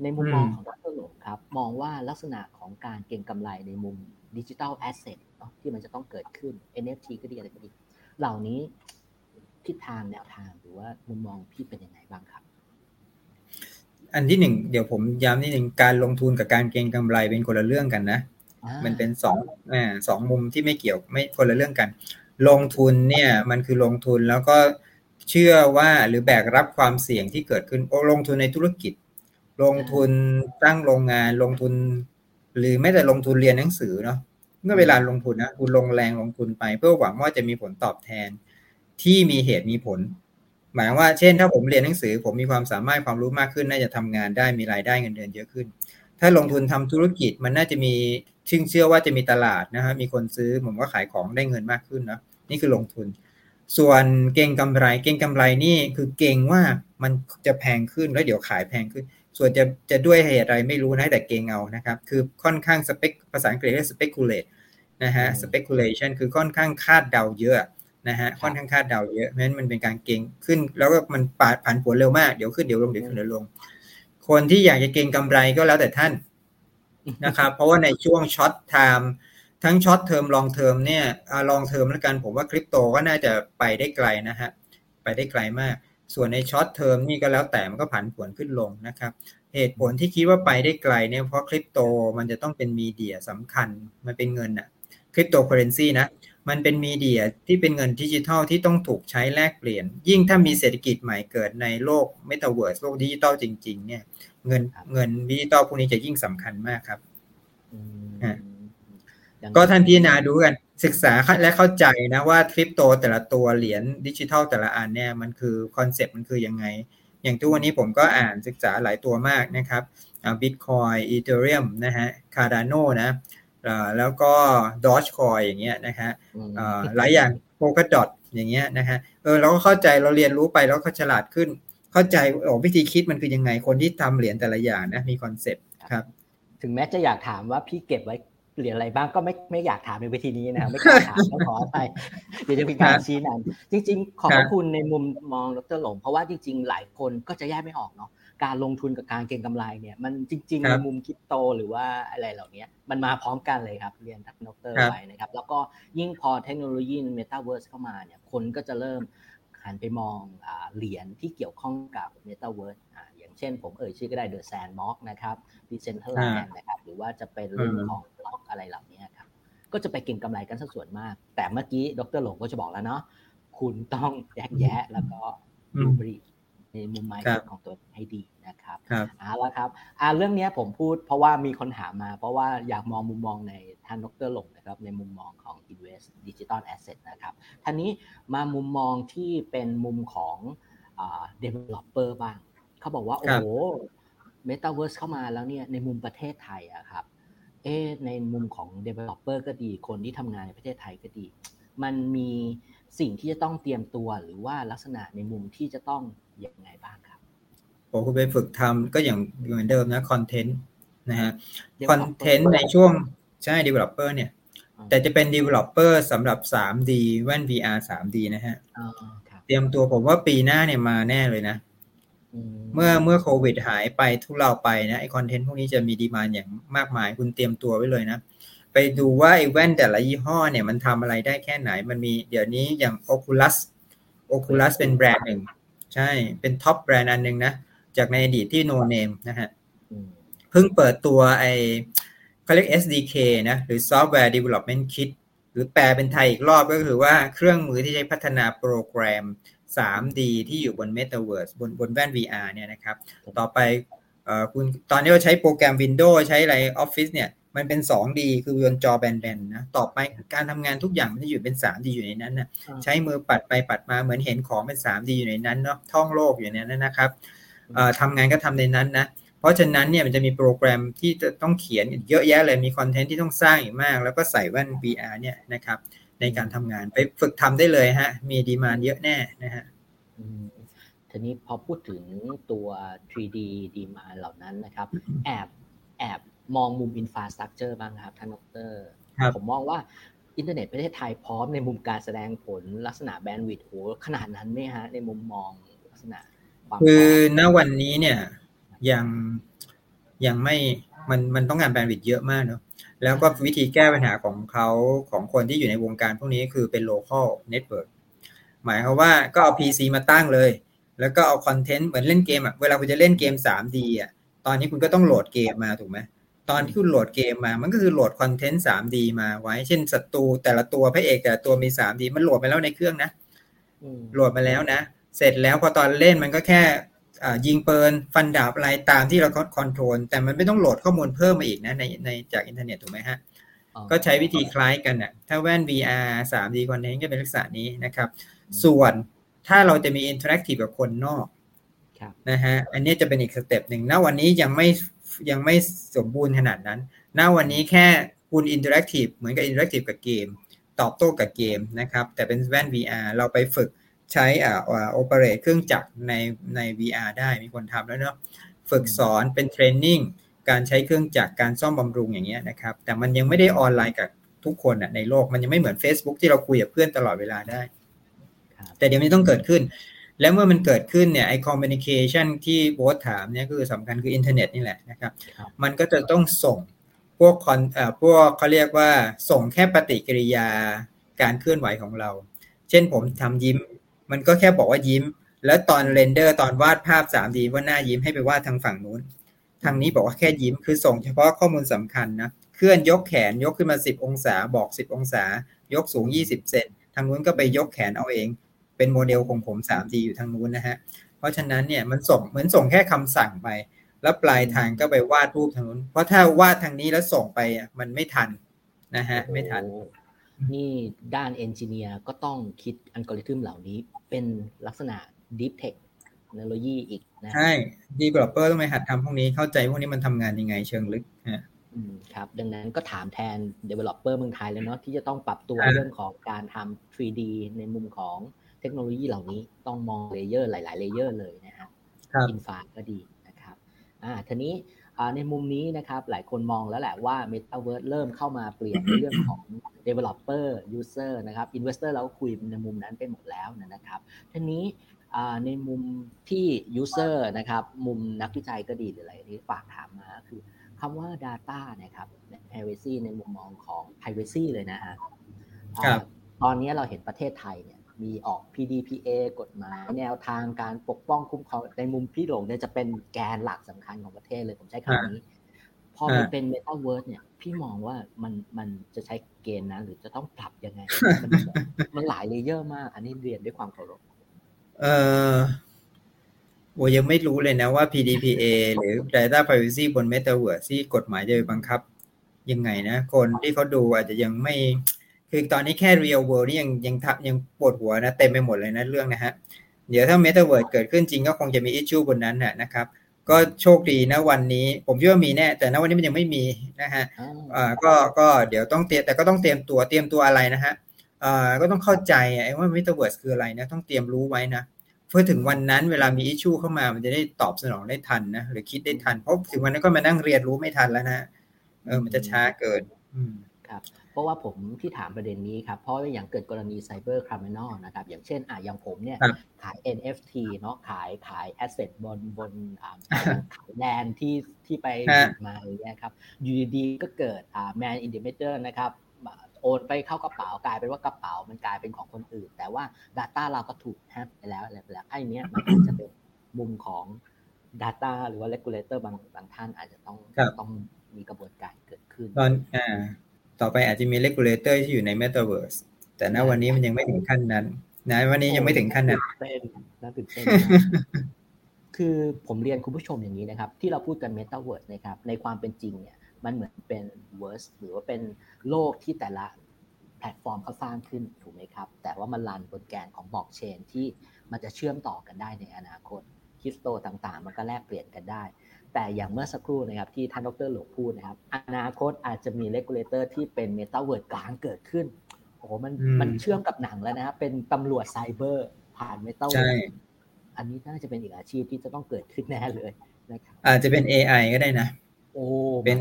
ในมุมมองของดรหลงครับ มองว่าลักษณะของการเก็งกำไรในมุมดิจิทัลแอสเซทที่มันจะต้องเกิดขึ้น NFT ก็ดีอะไรก็ดี เหล่านี้ทิศทางแนวทางหรือว่ามุมมองพี่เป็นยังไงบ้างครับ อันที่หนึ่งเดี๋ยวผมย้ำนิดหนึ่งการลงทุนกับการเก็งกำไรเป็นคนละเรื่องกันนะมันเป็นสองอสองมุมที่ไม่เกี่ยวไม่คนละเรื่องกัน ลงทุนเนี่ยมันคือลงทุนแล้วก็เชื่อว่าหรือแบกรับความเสี่ยงที่เกิดขึ้นโอลงทุนในธุรกิจ ลงทุนตั้งโรงงานลงทุน หรือไม่แต่ลงทุนเรียนหนังสือเนาะเมื่อเวลาลงทุนนะคุณลงแรงลงทุนไป เพื่อหวังว่าจะมีผลตอบแทนที่มีเหตุมีผล หมายว่าเช่น ถ้าผมเรียนหนังสือ ผมมีความสามารถความรู้มากขึ้น น่าจะทำงานได้มีรายได้เงินเดือนเยอะขึ้น ถ้าลงทุนทำธุรกิจมันน่าจะมีชื่อเชื่อว่าจะมีตลาดนะครับมีคนซื้อผมก็ขายของได้เงินมากขึ้นนะนี่คือลงทุน ส่วนเก่งกำไร เก่งกำไรนี่คือเก่งว่ามันจะแพงขึ้นแล้วเดี๋ยวขายแพงขึ้น ส่วนจะจะด้วยเหตุอะไรไม่รู้นะแต่เก็งเอานะครับ คือค่อนข้างสเปคภาษาอังกฤษเรียก speculate นะฮะ speculation คือค่อนข้างคาดเดาเยอะ นะฮะค่อนข้างคาดเดาเยอะเพราะฉะนั้นมันเป็นการเก็งขึ้น แล้วก็มันปาดผันผวนเร็วมากเดี๋ยวขึ้นเดี๋ยวลงเดี๋ยวขึ้นเดี๋ยวลง คนที่อยากจะเก็งกำไรก็แล้วแต่ท่านนะครับเพราะว่าในช่วง short time ทั้ง short term long term เนี่ย long term แล้วกันผมว่าคริปโตก็น่าจะไปได้ไกลนะฮะไปได้ไกลมาก ส่วนใน short term นี่ก็แล้วแต่มันก็ผันผวนขึ้นลงนะครับเหตุผลที่คิดว่าไปได้ไกลเนี่ยเพราะคริปโตมันจะต้องเป็น media สำคัญมันเป็นเงินอะคริปโตเคอเรนซีนะ มันเป็น media ที่เป็นเงินดิจิทัลที่ต้องถูกใช้แลกเปลี่ยน ยิ่งถ้ามีเศรษฐกิจใหม่เกิดในโลกเมตาเวิร์สโลกดิจิทัลจริง ๆ เนี่ย เงินเงินดิจิทัลพวกนี้จะยิ่งสำคัญมากครับก็ท่านพิจารณาดูกันศึกษาและเข้าใจนะว่าคริปโตแต่ละตัวเหรียญดิจิทัลแต่ละอันเนี่ยมันคือคอนเซ็ปต์มันคือยังไง อย่างทุกวันนี้ผมก็อ่านศึกษาหลายตัวมากนะครับบิตคอยน์ Ethereum นะฮะ Cardano นะ แล้วก็ดอชคอยอย่างเงี้ยนะฮะหลายอย่าง Polkadot อย่างเงี้ยนะฮะเออเราก็เข้าใจเราเรียนรู้ไปแล้วก็ฉลาดขึ้น เข้าใจโอ้วิธีคิดมันคือยังไงคนที่ทำเหรียญแต่ละอย่างนะมีคอนเซ็ปต์ครับ ถึงแม้จะอยากถามว่าพี่เก็บไว้เหรียญอะไรบ้างก็ไม่ไม่อยากถามในเวทีนี้นะไม่กล้าถามต้องขอไปเดี๋ยวจะมีการชี้นำจริง ๆ ขอบคุณในมุมมองดร.ถงเพราะว่าจริง ๆ หลายคนก็จะแยกไม่ออกเนาะ การลงทุนกับการเก็งกำไรเนี่ยมันจริงๆในมุมคริปโตหรือว่าอะไรเหล่านี้มันมาพร้อมกันเลยครับ เรียนทักนกเตอร์ไว้นะครับ แล้วก็ยิ่งพอเทคโนโลยีเมตาเวิร์สเข้ามาเนี่ยคนก็จะเริ่มหันไปมองเหรียญที่เกี่ยวข้องกับเมตาเวิร์สอย่างเช่นผมเอ่ยชื่อก็ได้ The Sandbox นะครับ Decentraland นะครับหรือว่าจะเป็นเรื่องของล็อกอะไรเหล่านี้ครับก็จะไปเก็งกำไรกันสักส่วนมาก แต่เมื่อกี้ดรหลงก็จะบอกแล้วเนาะคุณต้องแยกแยะแล้วก็ดูบริ ในมุมไมซ์ของตัวให้ดีนะครับเอาละครับอ่าเรื่องนี้ผมพูดเพราะว่ามีคนถามมา เพราะว่าอยากมองมุมมองในท่านดรหลงนะครับในมุมมองของ Invest Digital Asset นะครับท่านนี้มามุมมองที่เป็นมุมของอ่า developer บ้าง เขาบอกว่าโอ้โห Metaverse เข้ามาแล้วเนี่ยในมุมประเทศไทยอะครับเอในมุมของ developer ก็ดีคนที่ทำงานในประเทศไทยก็ดี มันมี สิ่งที่จะต้องเตรียมตัวหรือว่าลักษณะในมุมที่จะต้องยังไงบ้างครับผมคุณไปฝึกทำก็อย่างเหมือนเดิมนะคอนเทนต์นะฮะคอนเทนต์ในช่วงใช่ developer เนี่ย แต่จะเป็น developer สำหรับ 3D แว่น VR 3D นะฮะเตรียมตัวผมว่าปีหน้าเนี่ยมาแน่เลยนะ เมื่อเมื่อโควิดหายไปทุกเราไปนะไอ content พวกนี้จะมี demand อย่างมากมาย คุณเตรียมตัวไว้เลยนะ ไปดูว่าไอแว่นแต่ละยี่ห้อเนี่ยมันทำอะไรได้แค่ไหน มันมีเดี๋ยวนี้อย่าง Oculus Oculus เป็นแบรนด์หนึ่ง ใช่ เป็น top brand อันหนึ่งนะ จากในอดีตที่ no name นะฮะเพิ่งเปิดตัวไอเขาเรียก SDK นะ หรือ Software Development Kit รือแปลเป็นไทยอีกรอบก็คือว่าเครื่องมือที่ใช้พัฒนาโปรแกรม 3D ที่อยู่บน Metaverse บนบนแว่น VR เนี่ยนะครับ ต่อไปเอ่อคุณตอนนี้เราใช้โปรแกรม Windows ใช้อะไร Office เนี่ย มันเป็น 2D คือบนจอแบนๆนะต่อไปการทำงานทุกอย่างมันจะอยู่เป็น 3D อยู่ในนั้นนะใช้มือปัดไปปัดมาเหมือนเห็นของเป็น 3D อยู่ในนั้นเนาะท่องโลกอยู่ในนั้นนะครับเอ่อทำงานก็ทำในนั้นนะเพราะฉะนั้นเนี่ยมันจะมีโปรแกรมที่จะต้องเขียนเยอะแยะเลยมี content ที่ต้องสร้างอีกมาก แล้วก็ใส่แว่น VR เนี่ยนะครับในการทำงานไปฝึกทำได้เลยฮะ มี demand เยอะแน่นะฮะอืมทีนี้พอพูดถึงตัว 3D demand เหล่านั้นนะครับ แอบแอบ มองมุมอินฟ a สตรักเจอร์บ้างครับท่านดรครับผมมองว่าอินเทอร์เน็ตประเทศไทยพร้อมในมุมการแสดงผลลักษณะ bandwidth โหขนาดนั้นไหมฮะ ในมุมมองลักษณะความคือพร้มณวันนี้เนี่ยยังยังไม่มันมันต้องการแบนด์วิดต์เยอะมากเนอะแล้วก็วิธีแก้ปัญหาของเขาของคนที่อยู่ในวงการพวกนี้คือเป็น local network หมายความว่าก็เอา PC มาตั้งเลย แล้วก็เอาคอนเทนต์เหมือนเล่นเกมอะเวลาคุณจะเล่นเกม 3D อะตอนนี้คุณก็ต้องโหลดเกมมาถูกไหม ตอนที่คุณโหลดเกมมา มันก็คือโหลดคอนเทนต์ 3D มาไว้ เช่นศัตรูแต่ละตัวพระเอกแต่ละตัวมี 3D มันโหลดไปแล้วในเครื่องนะอืมโหลดมาแล้วนะ เสร็จแล้วพอตอนเล่นมันก็แค่อ่ายิงปืนฟันดาบอะไรตามที่เรา control แต่มันไม่ต้องโหลดข้อมูลเพิ่มมาอีกนะในในจากอินเทอร์เน็ตถูกไหมฮะอ๋อก็ใช้วิธีคล้ายกันน่ะถ้าแว่น VR 3D content ก็เป็นลักษณะนี้นะครับ ส่วนถ้าเราจะมี interactive กับคนนอกครับนะฮะอันนี้จะเป็นอีก step หนึ่งณวันนี้ยังไม่ ยังไม่สมบูรณ์ขนาดนั้น ณ วันนี้แค่คุณ interactive เหมือนกับ interactive กับเกม ตอบโต้กับเกมนะครับ แต่เป็นแว่น VR เราไปฝึกใช้อ่าอ่า operate เครื่องจักรในใน VR ได้มีคนทำแล้วเนาะ ฝึกสอนเป็น training การใช้เครื่องจักร การซ่อมบำรุงอย่างเงี้ยนะครับ แต่มันยังไม่ได้ออนไลน์กับทุกคนอะในโลก มันยังไม่เหมือน Facebook ที่เราคุยกับเพื่อนตลอดเวลาได้ครับแต่เดี๋ยวนี้ต้องเกิดขึ้น แล้วเมื่อมันเกิดขึ้นเนี่ยไอคอมมิ n นิเคชันที่โบสถามเนี่ยก็คือสำคัญคืออินเทอร์เน็ตนี่แหละนะครับครับ มันก็จะต้องส่งพวกคอนเอ่อพวกเขาเรียกว่าส่งแค่ปฏิกิริยาการเคลื่อนไหวของเรา เช่นผมทำยิ้ม มันก็แค่บอกว่ายิ้ม แล้วตอน render ตอนวาดภาพ 3D ว่าหน้ายิ้มให้ไปวาดทางฝั่งนู้น ทางนี้บอกว่าแค่ยิ้มคือส่งเฉพาะข้อมูลสำคัญนะเคลื่อนยกแขนยกขึ้นมา 10 องศา บอก 10 องศา ยกสูง 20 เซนทางนู้นก็ไปยกแขนเอาเอง เป็นโมเดลของผม 3D อยู่ทางนู้นนะฮะ เพราะฉะนั้นเนี่ยมันส่งเหมือนส่งแค่คำสั่งไป แล้วปลายทางก็ไปวาดรูปทางนู้น เพราะถ้าวาดทางนี้แล้วส่งไปอะมันไม่ทันนะฮะไม่ทันโอ้นี่ด้านเอนจิเนียร์ก็ต้องคิดอัลกอริทึมเหล่านี้เป็นลักษณะ Deep Tech เทคโนโลยีอีกนะใช่ developer ต้องไปหัดทำพวกนี้เข้าใจพวกนี้มันทำงานยังไงเชิงลึกฮะอืมครับดังนั้นก็ถามแทน Developer เมืองไทยแล้วเนาะที่จะต้องปรับตัวอ่าเรื่องของการทำ 3D ในมุมของเทคโนโลยีเหล่านี้ต้องมองเลเยอร์หลาย ๆ เลเยอร์เลยนะฮะครับอินฟาก็ดีนะครับอ่าทีนี้อ่าในมุมนี้นะครับหลายคนมองแล้วแหละว่า Metaverse เริ่มเข้ามาเปลี่ยนในเรื่องของ Developer User นะครับ Investor เราก็คุยในมุมนั้นไปหมดแล้วนะครับทีนี้อ่าในมุมที่ User นะครับมุมนักวิจัยก็ดีหรืออะไรที่ฝากถามมาก็คือคำว่า Data นะครับ Privacy ในมุมมองของ Privacy เลยนะฮะอ่าครับตอนนี้เราเห็นประเทศไทยเนี่ย มีออก PDPA กฎหมาย แนวทางการปกป้องคุ้มครองในมุมพี่หลงเนี่ยจะเป็นแกนหลักสำคัญของประเทศเลยผมใช้คำนี้ พอมันอ่าเป็น Metaverse เนี่ย พี่มองว่ามันมันจะใช้เกณฑ์นั้นหรือจะต้องปรับยังไงมันมันหลาย layer มาก อันนี้เรียนด้วยความเคารพเออโอยังไม่รู้เลยนะว่า PDPA หรือ Data Privacy บน Metaverse ที่กฎหมายจะไปบังคับยังไงนะ คนที่เขาดูอาจจะยังไม่ คือตอนนี้แค่ Real World นี่ยังยังทับยังปวดหัวนะเต็มไปหมดเลยนะเรื่องนะฮะ เดี๋ยวถ้า Metaverse เกิดขึ้นจริงก็คงจะมี issue บนนั้นนะนะครับ ก็โชคดีนะวันนี้ ผมคิดว่ามีแน่ แต่ณวันนี้มันยังไม่มีนะฮะอ่าอ่าก็ก็เดี๋ยวต้องเตรียมแต่ก็ต้องเตรียมตัวเตรียมตัวอะไรนะฮะอ่าก็ต้องเข้าใจไอ้ว่า Metaverse คืออะไรนะต้องเตรียมรู้ไว้นะเพื่อถึงวันนั้นเวลามีอิชชูเข้ามามันจะได้ตอบสนองได้ทันนะหรือคิดได้ทัน เพราะถึงวันนั้นก็มานั่งเรียนรู้ไม่ทันแล้วนะเออมันจะช้าเกิน อืม ครับเพราะว่าผมที่ถามประเด็นนี้ครับเพราะว่าอย่างเกิดกรณี cyber criminal นะครับอย่างเช่นอะอย่างผมเนี่ยครับขาย NFT เนาะขายขาย asset บนบนอ่าขาย land ที่ที่ไปฮะหยิบมาอย่างเงี้ยครับอยู่ดีๆก็เกิดอ่า man in the middle นะครับโอนไปเข้ากระเป๋ากลายเป็นว่ากระเป๋ามันกลายเป็นของคนอื่น แต่ว่า Data เราก็ถูกแฮปไปแล้วอะไรไปแล้วไอ้เนี้ยมันอาจจะเป็นมุมของ Data หรือว่า Regulator บางบางท่านอาจจะต้องครับต้องมีกระบวนการเกิดขึ้นตอนอ่า ต่อไปอาจจะมี regulator ที่อยู่ใน metaverse แต่ณวันนี้มันยังไม่ถึงขั้นนั้น นะวันนี้ยังไม่ถึงขั้นนั้นเต้นน่าตื่นเต้นคือผมเรียนคุณผู้ชมอย่างนี้นะครับ ที่เราพูดกัน metaverse นะครับ ในความเป็นจริงเนี่ย มันเหมือนเป็น verse หรือว่าเป็นโลกที่แต่ละแพลตฟอร์มเขาสร้างขึ้นถูกไหมครับ แต่ว่ามันรันบนแกนของบล็อกเชนที่มันจะเชื่อมต่อกันได้ในอนาคตคริสโตต่างๆ มันก็แลกเปลี่ยนกันได้ แต่อย่างเมื่อสักครู่นะครับที่ท่านดรหลงพูดนะครับอนาคตอาจจะมี regulator ที่เป็นเมตาเวิร์ดกลางเกิดขึ้นโอ้โหมันมันเชื่อมกับหนังแล้วนะครับเป็นตำรวจไซเบอร์ผ่านเมตาเวิร์ดอันนี้น่าจะเป็นอีกอาชีพที่จะต้องเกิดขึ้นแน่เลยนะครับอาจจะเป็น AI ก็ได้นะโอ้เป็น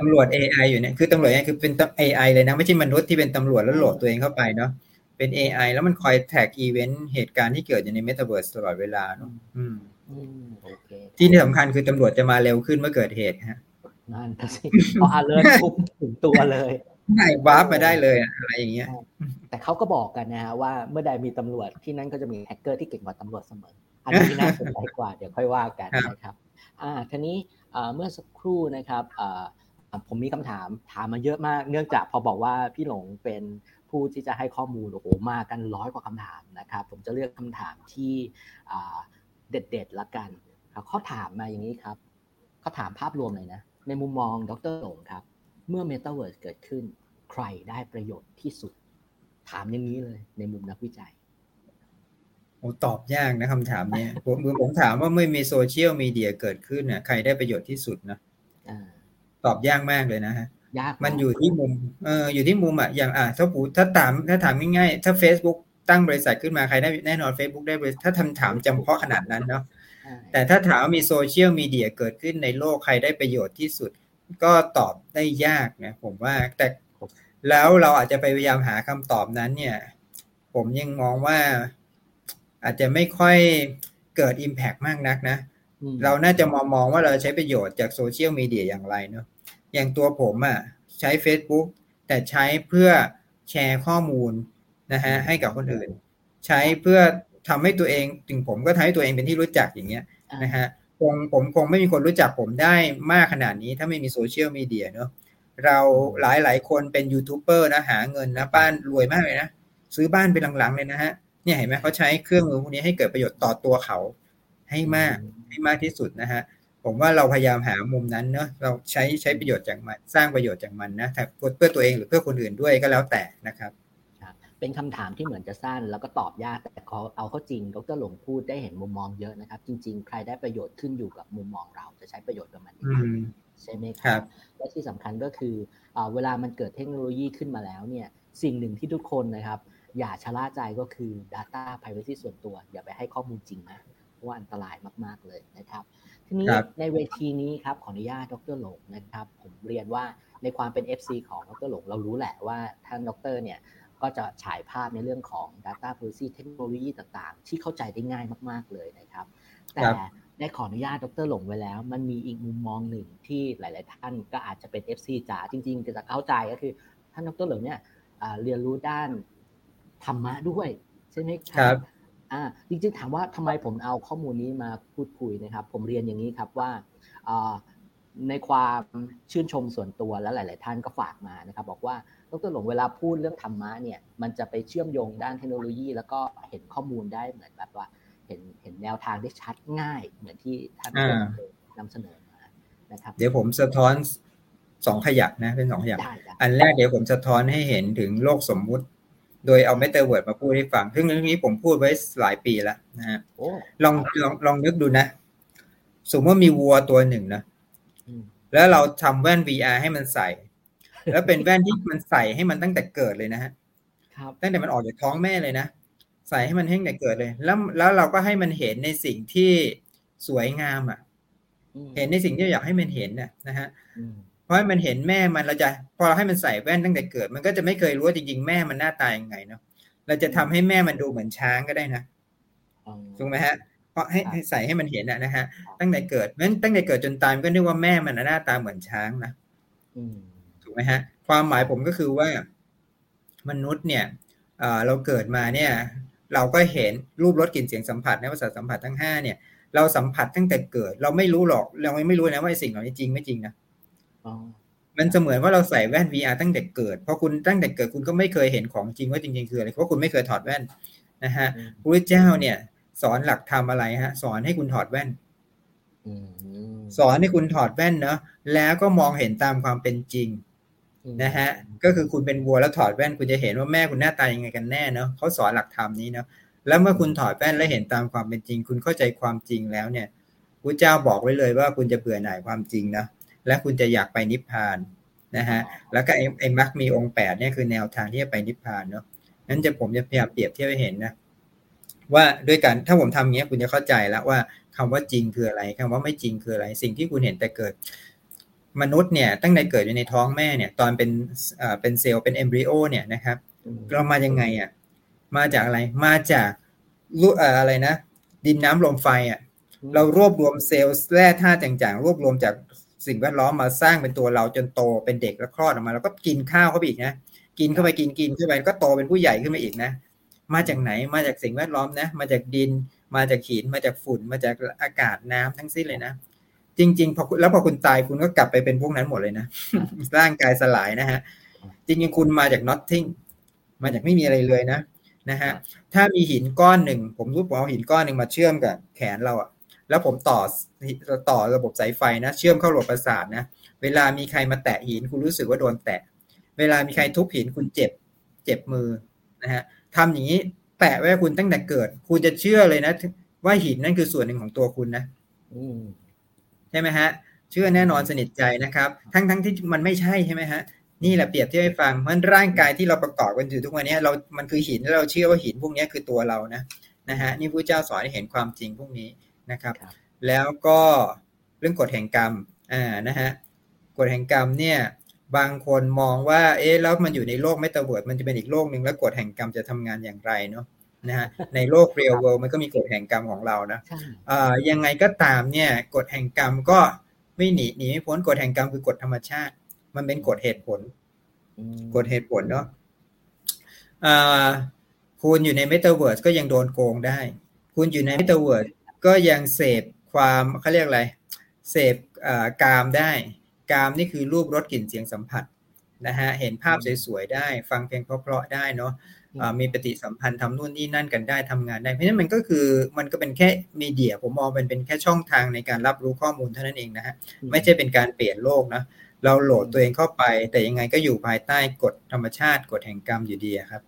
ตำรวจ AI อยู่เนี่ยคือตำรวจเนี่ยคือเป็น AI เลยนะไม่ใช่มนุษย์ที่เป็นตำรวจแล้วโหลดตัวเองเข้าไปเนาะเป็น AI แล้วมันคอย track event เหตุการณ์ที่เกิดอยู่ในเมตาเวิร์สตลอดเวลาเนาะ ที่สำคัญคือตำรวจจะมาเร็วขึ้นเมื่อเกิดเหตุฮะนั่นสิพอ alert ปุ๊บถึงตัวเลยใช่ warp มาได้เลยอะไรอย่างเงี้ย แต่เขาก็บอกกันนะฮะว่าเมื่อใดมีตำรวจที่นั่นก็จะมีแฮกเกอร์ที่เก่งกว่าตำรวจเสมอ อันนี้น่าสนใจกว่าเดี๋ยวค่อยว่ากันนะครับ อ่าทีนี้เมื่อสักครู่นะครับผมมีคำถามถามมาเยอะมาก เนื่องจากพอบอกว่าพี่หลงเป็นผู้ที่จะให้ข้อมูลโอ้โหมากันร้อยกว่าคำถามนะครับ ผมจะเลือกคำถามที่ เด็ดๆละกันเขาถามมาอย่างนี้ครับเขาถามภาพรวมเลยนะ ในมุมมองดรหลงครับ เมื่อ Metaverse เกิดขึ้น ใครได้ประโยชน์ที่สุด ถามอย่างนี้เลย ในมุมนักวิจัยโอ้ตอบยากนะคำถามเนี้ยผมผมถามว่าเมื่อมีโซเชียลมีเดียเกิดขึ้นเนี่ยใครได้ประโยชน์ที่สุดนะตอบยากมากเลยนะฮะยากมันอยู่ที่มุมเอออยู่ที่มุมอะอย่างอะถ้าปูถ้าถามถ้าถามง่ายๆถ้า Facebook ตั้งบริษัทขึ้นมาใครได้แน่นอน Facebook ได้บริษัทถ้าทำถามจำเพาะขนาดนั้นเนาะแต่ถ้าถามว่ามีโซเชียลมีเดียเกิดขึ้นในโลกใครได้ประโยชน์ที่สุด ก็ตอบได้ยากนะผมว่าแต่แล้วเราอาจจะไปพยายามหาคำตอบนั้น เนี่ย ผมยังมองว่าอาจจะไม่ค่อยเกิด Impact มากนักนะ เราน่าจะมองมองว่าเราใช้ประโยชน์จากโซเชียลมีเดียอย่างไรเนาะอย่างตัวผมอะ่ะ ใช้ Facebook แต่ใช้เพื่อแชร์ข้อมูล นะฮะให้กับคนอื่น ใช้เพื่อทำให้ตัวเองถึงผมก็ทำให้ตัวเองเป็นที่รู้จักอย่างเงี้ยนะฮะคงผมคงไม่มีคนรู้จักผมได้มากขนาดนี้ถ้าไม่มีโซเชียลมีเดียเนาะเราหลายหลายคนเป็นยูทูบเบอร์นะหาเงินนะบ้านรวยมากเลยนะซื้อบ้านเป็นหลังๆเลยนะฮะเนี่ยเห็นไหมเขาใช้เครื่องมือพวกนี้ให้เกิดประโยชน์ต่อตัวเขาให้มากให้มากที่สุดนะฮะผมว่าเราพยายามหามุมนั้นเนาะเราใช้ใช้ประโยชน์จากมันสร้างประโยชน์จากมันนะเพื่อตัวเองหรือเพื่อคนอื่นด้วยก็แล้วแต่นะครับ เป็นคำถามที่เหมือนจะสั้น แล้วก็ตอบยากแต่เขาเอาเข้าจริงดรหลงพูดได้เห็นมุมมองเยอะนะครับ จริง ๆ ใครได้ประโยชน์ขึ้นอยู่กับมุมมองเราจะใช้ประโยชน์กับมันใช่ไหมครับ และที่สำคัญก็คือเวลามันเกิดเทคโนโลยีขึ้นมาแล้วเนี่ยสิ่งหนึ่งที่ทุกคนนะครับ อย่าชะล่าใจก็คือ Data Privacy ส่วนตัว อย่าไปให้ข้อมูลจริงนะเพราะว่าอันตรายมาก ๆ เลยนะครับ ทีนี้ในเวทีนี้ครับขออนุญาตดรหลงนะครับ ผมเรียนว่าในความเป็น FC ของดรหลงเรารู้แหละว่าท่านดรเนี่ย ก็จะฉายภาพในเรื่องของ Data Privacy เทคโนโลยีต่างๆ ที่เข้าใจได้ง่ายมากๆเลยนะครับ แต่ได้ขออนุญาตดรหลงไว้แล้ว มันมีอีกมุมมองหนึ่งที่หลาย ๆ ท่านก็อาจจะเป็น FC จ๋าจริงๆจะเข้าใจก็คือ ท่านดรหลงเนี่ยเรียนรู้ด้านธรรมะด้วย ใช่ไหมครับอ่าจริงๆถามว่าทำไมผมเอาข้อมูลนี้มาพูดคุยนะครับ ผมเรียนอย่างนี้ครับว่าในความชื่นชมส่วนตัวและหลาย ๆ ท่านก็ฝากมานะครับ บอกว่า ดรหลงเวลาพูดเรื่องธรรมะเนี่ย มันจะไปเชื่อมโยงด้านเทคโนโลยี แล้วก็เห็นข้อมูลได้เหมือนแบบว่า เห็นเห็นแนวทางได้ชัดง่าย เหมือนที่ท่านนำเสนอมานะครับ เดี๋ยวผมสะท้อนสองขยักนะเป็นสองขยักอันแรกเดี๋ยวผมสะท้อนให้เห็นถึงโลกสมมุติ โดยเอาเมตาเวิร์ดมาพูดให้ฟัง ซึ่งเรื่องนี้ผมพูดไว้หลายปีแล้วนะฮะลองลองลองนึกดูนะ สมมติว่ามีวัวตัวหนึ่งนะแล้วเราทำแว่น VR ให้มันใส่ แล้วเป็นแว่นที่มันใส่ให้มันตั้งแต่เกิดเลยนะฮะตั้งแต่มันออกจากท้องแม่เลยนะใส่ให้มันให้แต่เกิดเลย แล้วแล้วเราก็ให้มันเห็นในสิ่งที่สวยงามอะ เห็นในสิ่งที่อยากให้มันเห็นน่ะนะฮะพราะมันเห็นแม่มันเราจะพอเราให้มันใส่แว่นตั้งแต่เกิด มันก็จะไม่เคยรู้ว่าจริงๆแม่มันหน้าตายังไงเนาะเราจะทำให้แม่มันดูเหมือนช้างก็ได้นะถูกไหมฮะเพราะให้ให้ใส่ให้มันเห็นนะฮะตั้งแต่เกิดเพราะตั้งแต่เกิดจนตายมันก็นึกว่าแม่มันหน้าตาเหมือนช้างนะ ถูกไหมฮะความหมายผมก็คือว่ามนุษย์เนี่ยเราเกิดมาเนี่ยเราก็เห็นรูปรสกลิ่นเสียงสัมผัสในภาษาสัมผัสทั้งห้าเนี่ยเราสัมผัสตั้งแต่เกิด เราไม่รู้หรอก เราไม่รู้นะว่าสิ่งเหล่านี้จริงไม่จริงนะมันเสมือนว่าเราใส่แว่น VR ตั้งแต่เกิดเพราะคุณตั้งแต่เกิดคุณก็ไม่เคยเห็นของจริงว่าจริงๆคืออะไรเพราะคุณไม่เคยถอดแว่นนะฮะพระเจ้าเนี่ย สอนหลักธรรมอะไรฮะ สอนให้คุณถอดแว่นสอนให้คุณถอดแว่นเนาะแล้วก็มองเห็นตามความเป็นจริง นะฮะก็คือคุณเป็นวัวแล้วถอดแว่นคุณจะเห็นว่าแม่คุณหน้าตายังไงกันแน่เนาะเขาสอนหลักธรรมนี้เนาะแล้วเมื่อคุณถอดแว่นแล้วเห็นตามความเป็นจริง คุณเข้าใจความจริงแล้วเนี่ยพระเจ้าบอกไว้เลยว่าคุณจะเบื่อหน่ายความจริงนะและคุณจะอยากไปนิพพานนะฮะแล้วก็ไอ้ไอ้มรรคมีองค์แปดเนี่ยคือแนวทางที่จะไปนิพพานเนาะนั้นจะผมจะพยายามเปรียบเทียบให้เห็นนะว่าด้วยกันถ้าผมทำอย่างเงี้ยคุณจะเข้าใจแล้วว่าคำว่าจริงคืออะไรคำว่าไม่จริงคืออะไร สิ่งที่คุณเห็นแต่เกิด มนุษย์เนี่ยตั้งแต่เกิดอยู่ในท้องแม่เนี่ยตอนเป็นอ่าเป็นเซลล์เป็นเอมบริโอเนี่ยนะครับเรามายังไงอะมาจากอะไรมาจากรู้อะไรนะ ดินน้ำลมไฟอะเรารวบรวมเซลล์แร่ธาตุต่างๆ รวบรวมจากสิ่งแวดล้อมมาสร้างเป็นตัวเราจนโตเป็นเด็กแล้วคลอดออกมาแล้วก็กินข้าวเข้าไปอีกนะกินเข้าไปกินกินเข้าไปก็โตเป็นผู้ใหญ่ขึ้นมาอีกนะ มาจากไหนมาจากสิ่งแวดล้อมนะ มาจากดินมาจากหินมาจากฝุ่นมาจากอากาศน้ำทั้งสิ้นเลยนะ จริงๆพอแล้วพอคุณตายคุณก็กลับไปเป็นพวกนั้นหมดเลยนะ ร่างกายสลายนะฮะ จริงๆคุณมาจาก nothing มาจากไม่มีอะไรเลยนะนะฮะถ้ามีหินก้อนหนึ่ง ผมรู้ผมเอาหินก้อนหนึ่งมาเชื่อมกับแขนเราอะแล้วผมต่อต่อระบบสายไฟนะ เชื่อมเข้าระบบประสาทนะ เวลามีใครมาแตะหินคุณรู้สึกว่าโดนแตะ เวลามีใครทุบหินคุณเจ็บ เจ็บมือนะฮะทำอย่างนี้แตะไว้คุณตั้งแต่เกิด คุณจะเชื่อเลยนะ ว่าหินนั่นคือส่วนหนึ่งของตัวคุณนะ ใช่ไหมฮะเชื่อแน่นอนสนิทใจนะครับ ทั้งทั้งที่มันไม่ใช่ใช่ไหมฮะนี่แหละเปรียบเทียบให้ฟังมันร่างกายที่เราประกอบกันอยู่ทุกวันนี้เรามันคือหินแล้วเราเชื่อว่าหินพวกนี้คือตัวเรานะนะฮะนี่พระเจ้าสอนให้เห็นความจริงพวกนี้นะครับ แล้วก็เรื่องกฎแห่งกรรมอ่านะฮะกฎแห่งกรรมเนี่ยบางคนมองว่าเอ๊ะแล้วมันอยู่ในโลกไม่ตะเวิร์ดมันจะเป็นอีกโลกหนึ่งแล้วกฎแห่งกรรมจะทำงานอย่างไรเนาะ นะฮะในโลก real world มันก็มีกฎแห่งกรรมของเรานะอ่ายังไงก็ตามเนี่ยกฎแห่งกรรมก็ไม่หนีหนีไม่พ้นกฎแห่งกรรมคือกฎธรรมชาติ มันเป็นกฎเหตุผลกฎเหตุผลเนาะอ่าคุณอยู่ในเมตาเวิร์สก็ยังโดนโกงได้ คุณอยู่ในเมตาเวิร์สก็ยังเสพความเขาเรียกอะไรเสพกามได้กามนี่คือรูปรสกลิ่นเสียงสัมผัสนะฮะเห็นภาพสวยๆได้ ฟังเพลงเพราะๆได้เนาะ มีปฏิสัมพันธ์ทำนู่นนี่นั่นกันได้ทำงานได้เพราะฉะนั้นมันก็คือมันก็เป็นแค่มีเดีย ผมมองเป็นเป็นแค่ช่องทางในการรับรู้ข้อมูลเท่านั้นเองนะฮะไม่ใช่เป็นการเปลี่ยนโลกนะเราโหลดตัวเองเข้าไป แต่ยังไงก็อยู่ภายใต้กฎธรรมชาติกฎแห่งกรรมอยู่ดีครับ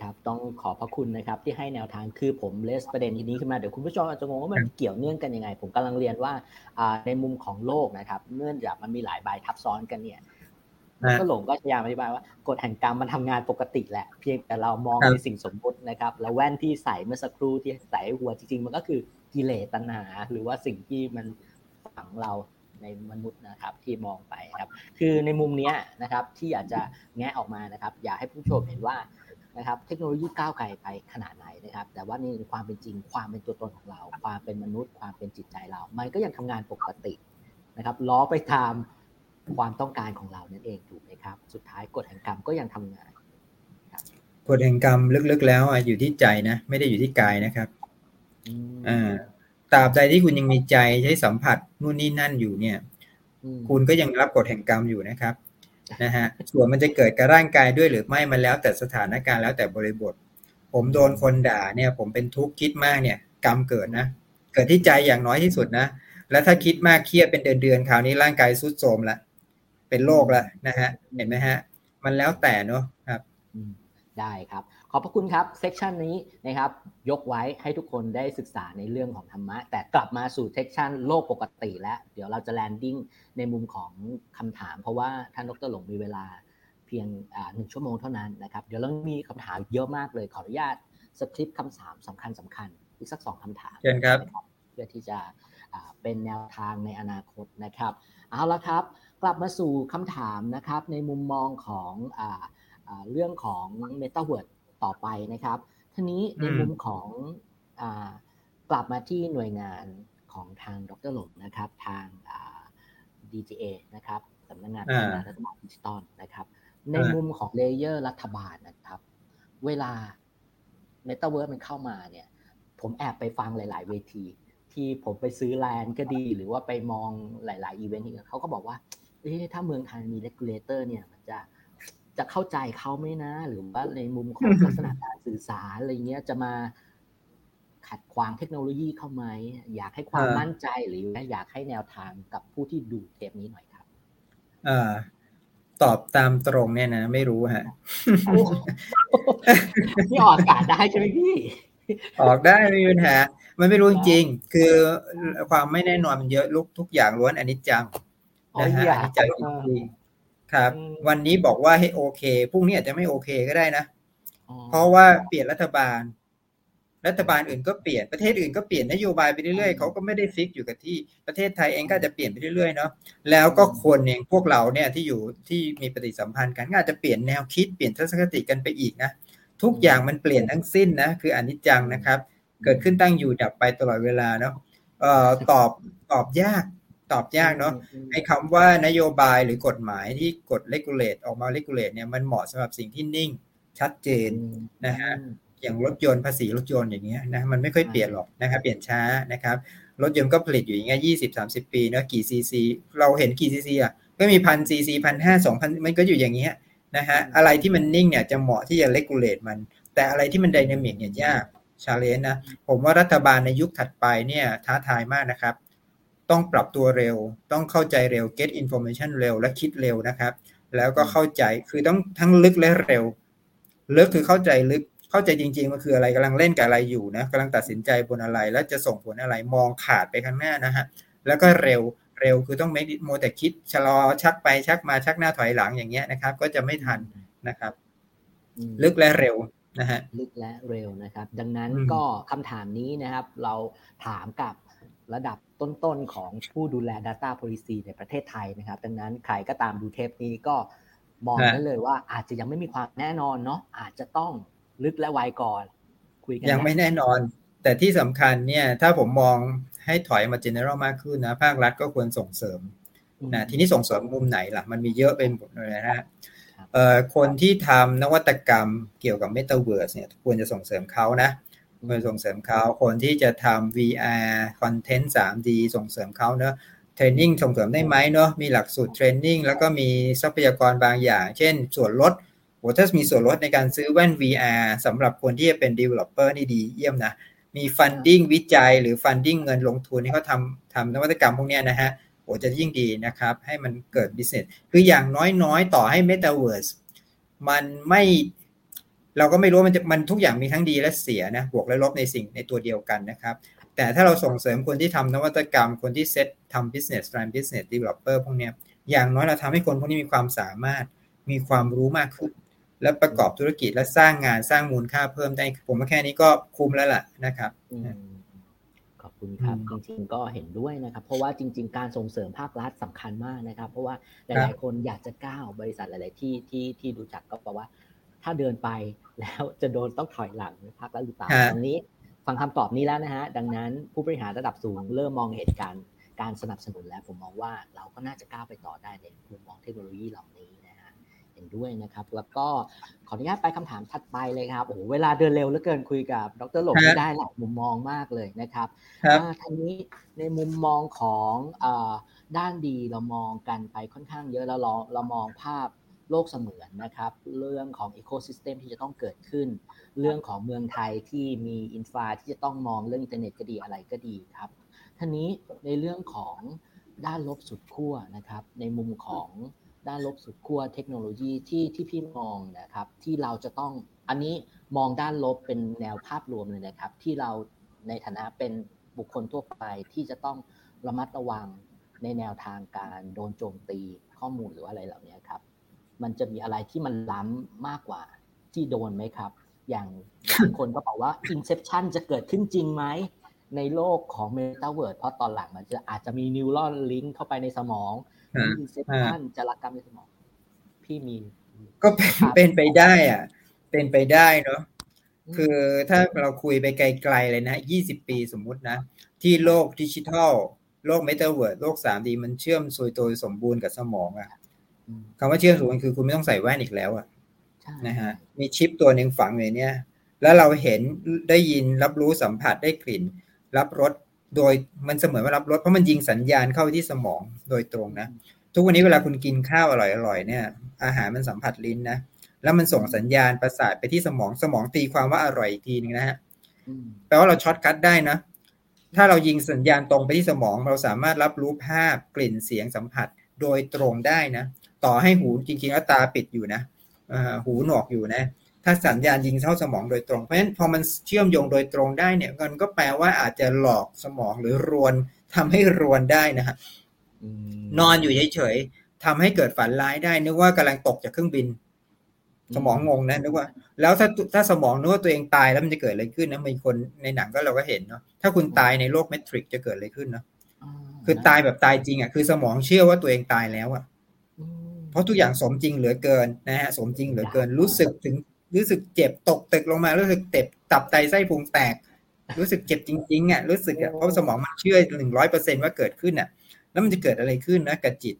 ครับต้องขอพระคุณนะครับที่ให้แนวทางคือผมเลสประเด็นทีนี้ขึ้นมาเดี๋ยวคุณผู้ชมอาจจะงงว่ามันเกี่ยวเนื่องกันยังไง ผมกำลังเรียนว่าในมุมของโลกนะครับเนื่องจากมันมีหลายใบทับซ้อนกันเนี่ย ก็หลงก็พยายามอธิบายว่ากฎแห่งกรรมมันทำงานปกติแหละ เพียงแต่เรามองในสิ่งสมมตินะครับ แล้วแว่นที่ใส่เมื่อสักครู่ที่ใส่หัวจริงๆ มันก็คือกิเลสตัณหา หรือว่าสิ่งที่มันฝังเราในมนุษย์นะครับที่มองไปครับ คือในมุมนี้นะครับที่อยากจะแงะออกมานะครับ อยากให้ผู้ชมเห็นว่านะครับ เทคโนโลยีก้าวไกลไปขนาดไหนนะครับ แต่ว่านี่ความเป็นจริงความเป็นตัวตนของเรา ความเป็นมนุษย์ ความเป็นจิตใจเรา มันก็ยังทำงานปกตินะครับล้อไปตาม ความต้องการของเรานั่นเองถูกไหมครับ สุดท้ายกฎแห่งกรรมก็ยังทำงานกฎแห่งกรรมลึกๆ แล้วอยู่ที่ใจนะ ไม่ได้อยู่ที่กายนะครับอ่าตราบใดที่คุณยังมีใจใช้สัมผัสนู่นนี่นั่นอยู่เนี่ย คุณก็ยังรับกฎแห่งกรรมอยู่นะครับนะฮะส่วนมันจะเกิดกับร่างกายด้วยหรือไม่มันแล้วแต่สถานการณ์แล้วแต่บริบท ผมโดนคนด่าเนี่ย ผมเป็นทุกข์คิดมากเนี่ย กรรมเกิดนะเกิดที่ใจอย่างน้อยที่สุดนะแล้วถ้าคิดมากเครียดเป็นเดือนเดือนคราวนี้ร่างกายทรุดโทรมละ เป็นโรคละนะฮะเห็นไหมฮะ มันแล้วแต่เนาะครับได้ครับ ขอบพระคุณครับ section นี้นะครับ ยกไว้ให้ทุกคนได้ศึกษาในเรื่องของธรรมะ แต่กลับมาสู่ section โลกปกติแล้ว เดี๋ยวเราจะ landing ในมุมของคำถาม เพราะว่าท่านดรหลงมีเวลาเพียงหนึ่งชั่วโมงเท่านั้นนะครับ เดี๋ยวเรามีคำถามเยอะมากเลยขออนุญาตสคริปต์คำถามสำคัญสำคัญอีกสักสองคำถามเชิญครับ เพื่อที่จะเป็นแนวทางในอนาคตนะครับ เอาละครับ กลับมาสู่คำถามนะครับในมุมมองของเรื่องของ m e t a วิร์ดต่อไปนะครับทีนี้ในมุมของ เอ่อกลับมาที่หน่วยงานของทางดรหลงนะครับ ทาง DGA นะครับสำนักงานพัฒนารัฐบาลดิจิตอลนะครับ ในมุมของ layer รัฐบาลนะครับ เวลาเมตาเวิร์สมันเข้ามาเนี่ย ผมแอบไปฟังหลาย ๆ เวที ที่ผมไปซื้อ land ก็ดี หรือว่าไปมองหลาย ๆ อีเวนต์เขาก็บอกว่า เอ๊ะถ้าเมืองไทยมี regulator เนี่ยมันจะจะเข้าใจเขาไหมนะ หรือว่าในมุมของลักษณะการสื่อสารอะไรเงี้ยจะมาขัดขวางเทคโนโลยีเข้าไหมอยากให้ความมั่นใจหรืออยากให้แนวทางกับผู้ที่ดูเทปนี้หน่อยครับอ่าตอบตามตรงเนี่ยนะ ไม่รู้ฮะนี่ออกอากาศได้ใช่ไหมพี่ ออกได้ไม่มีปัญหามันไม่รู้จริงคือความไม่แน่นอนมันเยอะลุกทุกอย่างล้วนอนิจจัง นะฮะอนิจจังจริงครับ วันนี้บอกว่าให้โอเคพรุ่งนี้อาจจะไม่โอเคก็ได้นะเพราะว่าเปลี่ยนรัฐบาล รัฐบาลอื่นก็เปลี่ยนประเทศอื่นก็เปลี่ยนนโยบายไปเรื่อยๆเขาก็ไม่ได้ฟิกอยู่กับที่ประเทศไทยเองก็จะเปลี่ยนไปเรื่อยๆเนาะแล้วก็คนเองพวกเราเนี่ยที่อยู่ที่มีปฏิสัมพันธ์กันก็อาจจะเปลี่ยนแนวคิดเปลี่ยนทัศนคติกันไปอีกนะทุกอย่างมันเปลี่ยนทั้งสิ้นนะคืออนิจจังนะครับ เกิดขึ้นตั้งอยู่ดับไปตลอดเวลาเนาะเอ่อตอบตอบยาก ตอบยากเนาะไอ้คำว่านโยบายหรือกฎหมายที่กฎ regulate ออกมา regulate เนี่ยมันเหมาะสำหรับสิ่งที่นิ่งชัดเจนนะฮะอย่างรถยนต์ภาษีรถยนต์อย่างเงี้ยนะมันไม่ค่อยเปลี่ยนหรอกนะครับเปลี่ยนช้านะครับรถยนต์ก็ผลิตอยู่อย่างเงี้ยยี่สิบสามสิบปีเนาะกี่ซีซีเราเห็นกี่ซีซีอะก็มีพันซีซีพันห้าสองพันมันก็อยู่อย่างเงี้ยนะฮะอะไรที่มันนิ่งเนี่ยจะเหมาะที่จะ regulate มัน แต่อะไรที่มัน dynamic เนี่ยยาก challenge นะผมว่ารัฐบาลในยุคถัดไปเนี่ยท้าทายมากนะครับ ต้องปรับตัวเร็ว ต้องเข้าใจเร็ว get information เร็ว และคิดเร็วนะครับ แล้วก็เข้าใจคือต้องทั้งลึกและเร็ว ลึกคือเข้าใจลึกเข้าใจจริงๆมันคืออะไรกำลังเล่นกับอะไรอยู่นะกำลังตัดสินใจบนอะไร แล้วจะส่งผลอะไรมองขาดไปข้างหน้านะฮะแล้วก็เร็วเร็วคือต้องไม่โมแต่คิดชะลอชักไปชักมาชักหน้าถอยหลังอย่างเงี้ยนะครับ ก็จะไม่ทันนะครับ ลึกและเร็วนะฮะลึกและเร็วนะครับ ดังนั้นก็คำถามนี้นะครับ เราถามกับ ระดับต้นๆของผู้ดูแล Data Policy ในประเทศไทยนะครับ ดังนั้นใครก็ตามดูเทปนี้ก็มองได้เลยว่าอาจจะยังไม่มีความแน่นอนเนาะอาจจะต้องลึกและไวก่อนคุยกันยังไม่แน่นอน แต่ที่สำคัญเนี่ยถ้าผมมองให้ถอยมา general มากขึ้นนะภาครัฐก็ควรส่งเสริมนะทีนี้ส่งเสริมมุมไหนล่ะ มันมีเยอะเป็นหมดเลยนะคนที่ทำนวัตกรรมเกี่ยวกับ Metaverse เนี่ยควรจะส่งเสริมเขานะ ควรส่งเสริมเขาคนที่จะทำ VR คอนเทนต์ 3D ส่งเสริมเขาเนะเทรนนิ่งส่งเสริมได้ไหมเนาะมีหลักสูตรเทรนนิ่งแล้วก็มีทรัพยากรบางอย่าง เช่น ส่วนลดโหถ้ามีส่วนลดในการซื้อแว่น VR สำหรับคนที่จะเป็น developer นี่ดีเยี่ยมนะ มี funding วิจัยหรือ funding เงินลงทุนที่เขาทำทำนวัตกรรมพวกนี้นะฮะโหจะยิ่งดีนะครับ ให้มันเกิด business คืออย่างน้อยๆ ต่อให้ metaverse มันไม่ เราก็ไม่รู้มันจะมันทุกอย่างมีทั้งดีและเสียนะบวกและลบในสิ่งในตัวเดียวกันนะครับ แต่ถ้าเราส่งเสริมคนที่ทำนวัตกรรม คนที่เซตทำ business run business developer พวกนี้อย่างน้อยเราทำให้คนพวกนี้มีความสามารถมีความรู้มากขึ้น และประกอบธุรกิจและสร้างงานสร้างมูลค่าเพิ่มได้ ผมว่าแค่นี้ก็คุ้มแล้วล่ะนะครับขอบคุณครับจริงๆก็เห็นด้วยนะครับ เพราะว่าจริง ๆ การส่งเสริมภาครัฐสำคัญมากนะครับ เพราะว่าหลายๆคนอยากจะก้าวบริษัทหลาย ๆ ที่ที่ที่ดูจักก็บอกว่า ถ้าเดินไปแล้วจะโดนต้องถอยหลังภาครัฐหรือเปล่าตรงนี้ฟังคำตอบนี้แล้วนะฮะ ดังนั้นผู้บริหารระดับสูงเริ่มมองเหตุการณ์การสนับสนุนแล้วผมมองว่าเราก็น่าจะก้าวไปต่อได้ในมุมมองเทคโนโลยีเหล่านี้็นด้วยนะครับ แล้วก็ขออนุญาตไปคำถามถัดไปเลยครับโอ้โหเวลาเดินเร็วเหลือเกินคุยกับ ดรหลงไม่ได้หลายมุมมองมากเลยนะครับทีนี้ในมุมมองของด้านดีเรามองกันไปค่อนข้างเยอะแล้วเราเรามองภาพ โลกเสมือนนะครับ เรื่องของ ecosystem ที่จะต้องเกิดขึ้น เรื่องของเมืองไทยที่มี infra ที่จะต้องมองเรื่องอินเทอร์เน็ตก็ดีอะไรก็ดีครับทีนี้ในเรื่องของด้านลบสุดขั้วนะครับ ในมุมของด้านลบสุดขั้วเทคโนโลยีที่ที่พี่มองนะครับ ที่เราจะต้องอันนี้มองด้านลบเป็นแนวภาพรวมเลยนะครับ ที่เราในฐานะเป็นบุคคลทั่วไปที่จะต้องระมัดระวังในแนวทางการโดนโจมตีข้อมูลหรืออะไรเหล่านี้ครับ มันจะมีอะไรที่มันล้ำมากกว่าที่โดนไหมครับ อย่างบางคนก็บอกว่า Inception จะเกิดขึ้นจริงไหม ในโลกของ Metaverse เพราะตอนหลังมันจะอาจจะมีนิวรอนลิงก์เข้าไปในสมองมีเซชันจารกรรมในสมอง พี่มี ก็เป็นเป็นไปได้อะ เป็นไปได้เนาะคือถ้าเราคุยไปไกลๆเลยนะยี่สิบปีสมมุตินะ ที่โลกดิจิทัล โลกเมตาเวิร์ดโลกสามดีมันเชื่อมโดยตัวสมบูรณ์กับสมองอะ คำว่าเชื่อมสมบูรณ์คือคุณไม่ต้องใส่แว่นอีกแล้วอะนะฮะมีชิปตัวหนึ่งฝังอยู่เนี่ยแล้วเราเห็นได้ยินรับรู้สัมผัสได้กลิ่น รับรสโดยมันเสมือนว่ารับรสเพราะมันยิงสัญญาณเข้าไปที่สมองโดยตรงนะ ทุกวันนี้เวลาคุณกินข้าวอร่อยๆเนี่ย อาหารมันสัมผัสลิ้นนะแล้วมันส่งสัญญาณประสาทไปที่สมองสมองตีความว่าอร่อยอีกทีนึงนะฮะแปลว่าเรา shortcut ได้นะ ถ้าเรายิงสัญญาณตรงไปที่สมอง เราสามารถรับรู้ภาพกลิ่นเสียงสัมผัสโดยตรงได้นะ ต่อให้หูจริงๆแล้วตาปิดอยู่นะหูหนวกอยู่นะ ถ้าสัญญาณยิงเข้าสมองโดยตรง เพราะฉะนั้นพอมันเชื่อมโยงโดยตรงได้เนี่ยมันก็แปลว่าอาจจะหลอกสมองหรือรวนทำให้รวนได้นะฮะนอนอยู่เฉยๆทำให้เกิดฝันร้ายได้นึกว่ากำลังตกจากเครื่องบิน สมองงงนะนึกว่า แล้วถ้าถ้าสมองนึกว่าตัวเองตายแล้วมันจะเกิดอะไรขึ้นนะมีคนในหนังก็เราก็เห็นเนาะถ้าคุณตายในโลกเมทริกจะเกิดอะไรขึ้นเนาะคือตายแบบตายจริงอะคือสมองเชื่อว่าตัวเองตายแล้วอะ เพราะทุกอย่างสมจริงเหลือเกินนะฮะสมจริงเหลือเกินรู้สึกถึงรู้สึกเจ็บตกตึกลงมารู้สึกเจ็บตับไตไส้พุงแตก รู้สึกเจ็บจริงๆอะรู้สึกอะเพราะสมองมันเชื่อหนึ่งร้อยเปอร์เซ็นว่าเกิดขึ้นอะ แล้วมันจะเกิดอะไรขึ้นนะกับจิต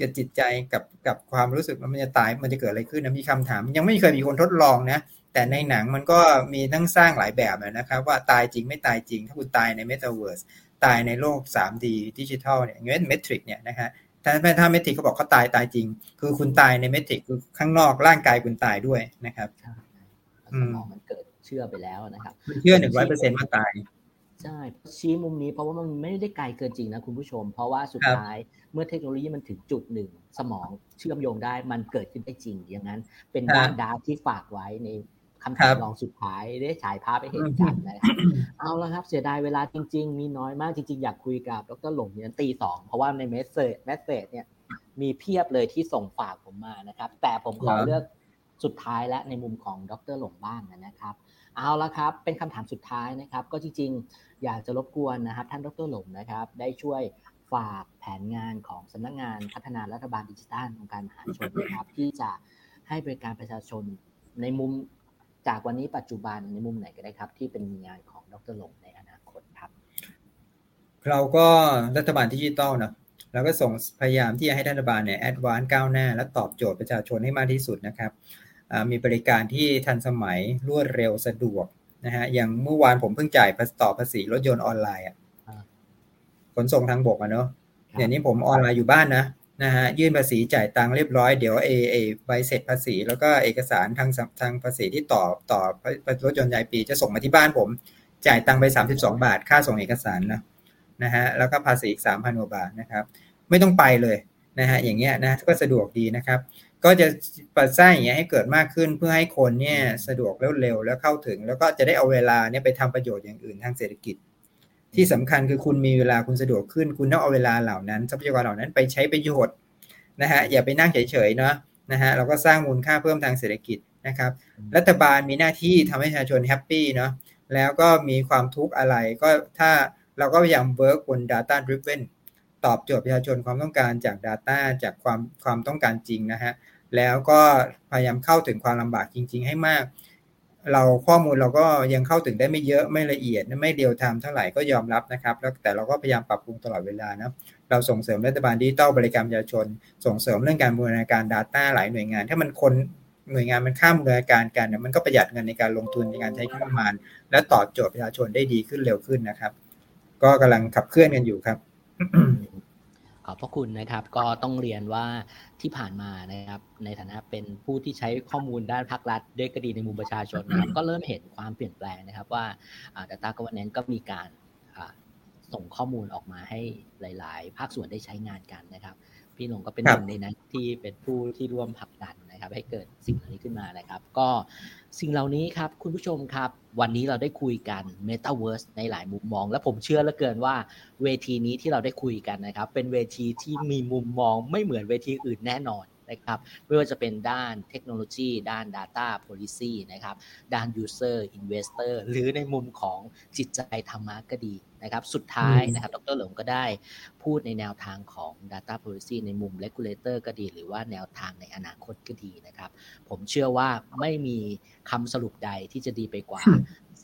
กับจิตใจกับกับความรู้สึกมันจะตายมันจะเกิดอะไรขึ้นนะมีคำถาม ยังไม่เคยมีคนทดลองนะ แต่ในหนังมันก็มีทั้งสร้างหลายแบบนะครับ ว่าตายจริงไม่ตายจริง ถ้าคุณตายในเมตาเวิร์สตายในโลก 3D ดิจิทัลเนี่ยเงี้ย Matrix เนี่ยนะฮะ ถ้าถ้า Matrix เขาบอกเขาตายตายจริง คือคุณตายใน Matrix คือข้างนอกร่างกายคุณตายด้วยนะครับสมองมันเกิดเชื่อไปแล้วนะครับเชื่อหนึ่งร้อยเปอร์เซ็นต์ว่าตายใช่ชี้มุมนี้เพราะว่ามันไม่ได้ไกลเกินจริงนะคุณผู้ชม เพราะว่าสุดท้ายเมื่อเทคโนโลยีมันถึงจุดหนึ่ง สมองเชื่อมโยงได้มันเกิดขึ้นได้จริง อย่างนั้น เป็นด้าน dark ที่ฝากไว้ใน คำถามลองสุดท้ายได้ฉายภาพไปเห็นกันนะครับเอาละครับเสียดายเวลาจริง ๆ มีน้อยมากจริง ๆ อยากคุยกับดรหลงเนี่ยตีสองเพราะว่าใน message message เนี่ยมีเพียบเลยที่ส่งฝากผมมานะครับ แต่ผมขอเลือกสุดท้ายและในมุมของดรหลงบ้างนะครับ เอาละครับ เป็นคำถามสุดท้ายนะครับ ก็จริง ๆ อยากจะรบกวนนะครับ ท่านดรหลงนะครับ ได้ช่วยฝากแผนงานของสำนักงานพัฒนารัฐบาลดิจิทัลองค์การมหาชนนะครับ ที่จะให้บริการประชาชนในมุม จากวันนี้ปัจจุบันในมุมไหนก็ได้ครับ ที่เป็นงานของดรหลงในอนาคตครับ เราก็รัฐบาลดิจิทัลนะเราก็ส่งพยายามที่จะให้รัฐบาลเนี่ยแอดวานซ์ก้าวหน้า และตอบโจทย์ประชาชนให้มากที่สุดนะครับมีบริการที่ทันสมัยรวดเร็วสะดวกนะฮะอย่างเมื่อวานผมเพิ่งจ่ายต่อภาษีรถยนต์ออนไลน์อะขนส่งทางบกอะเนาะเดี๋ยวนี้ผมออนไลน์อยู่บ้านนะ นะฮะยื่นภาษีจ่ายตังเรียบร้อยเดี๋ยวเอเอใบเสร็จภาษี แล้วก็เอกสารทางทางภาษีที่ต่อต่อรถยนต์รายปีจะส่งมาที่บ้านผม จ่ายตังไปสามสิบสองบาท ค่าส่งเอกสารนะนะฮะแล้วก็ภาษีอีกสามพันกว่าบาทนะครับไม่ต้องไปเลยนะฮะอย่างเงี้ยนะก็สะดวกดีนะครับ ก็จะปัดสร้างอย่างเงี้ยให้เกิดมากขึ้นเพื่อให้คนเนี่ยสะดวกแล้วเร็วแล้วเข้าถึง แล้วก็จะได้เอาเวลาเนี่ยไปทำประโยชน์อย่างอื่นทางเศรษฐกิจ ที่สำคัญคือคุณมีเวลาคุณสะดวกขึ้น คุณต้องเอาเวลาเหล่านั้น ทรัพยากรเหล่านั้นไปใช้ประโยชน์นะฮะอย่าไปนั่งเฉยๆเนาะนะฮะเราก็สร้างมูลค่าเพิ่มทางเศรษฐกิจนะครับ รัฐบาลมีหน้าที่ทำให้ประชาชน happy เนาะแล้วก็มีความทุกข์อะไรก็ถ้าเราก็พยายาม work บน data driven ตอบโจทย์ประชาชนความต้องการจาก Data จากความความต้องการจริงนะฮะแล้วก็พยายามเข้าถึงความลำบากจริง ๆ ให้มาก เราข้อมูลเราก็ยังเข้าถึงได้ไม่เยอะไม่ละเอียดไม่เดียวทำเท่าไหร่ก็ยอมรับนะครับแล้วแต่เราก็พยายามปรับปรุงตลอดเวลานะเราส่งเสริมรัฐบาลดิจิตอลบริการประชาชน ส่งเสริมเรื่องการบูรณาการ Data หลายหน่วยงาน ถ้ามันคนหน่วยงานมันข้ามบูรณาการกันเนี่ยมันก็ประหยัดเงินในการลงทุนในการใช้งบประมาณ และตอบโจทย์ประชาชนได้ดีขึ้นเร็วขึ้นนะครับ ก็กำลังขับเคลื่อนกันอยู่ครับ ขอบพระคุณนะครับ ก็ต้องเรียนว่าที่ผ่านมานะครับ ในฐานะเป็นผู้ที่ใช้ข้อมูลด้านภาครัฐ ด้วยก็ดีในมุมประชาชนนะครับก็เริ่มเห็นความเปลี่ยนแปลงนะครับว่า Data Governance ก็มีการส่งข้อมูลออกมาให้หลาย ๆ ภาคส่วนได้ใช้งานกันนะครับ พี่หลงก็เป็นหนึ่งในนั้นที่เป็นผู้ที่ร่วมผลักดันนะ ครับให้เกิดสิ่งเหล่านี้ขึ้นมานะครับ ก็สิ่งเหล่านี้ครับคุณผู้ชมครับ วันนี้เราได้คุยกัน Metaverse ในหลายมุมมอง และผมเชื่อเหลือเกินว่าเวทีนี้ที่เราได้คุยกันนะครับ เป็นเวทีที่มีมุมมองไม่เหมือนเวทีอื่นแน่นอน นะครับไม่ว่าจะเป็นด้านเทคโนโลยี ด้าน Data Policy นะครับด้าน User Investor หรือในมุมของจิตใจธรรมะก็ดีนะครับสุดท้ายนะครับดรหลงก็ได้พูดในแนวทางของ Data Policy ในมุม Regulator ก็ดี หรือว่าแนวทางในอนาคตก็ดีนะครับ ผมเชื่อว่าไม่มีคำสรุปใดที่จะดีไปกว่า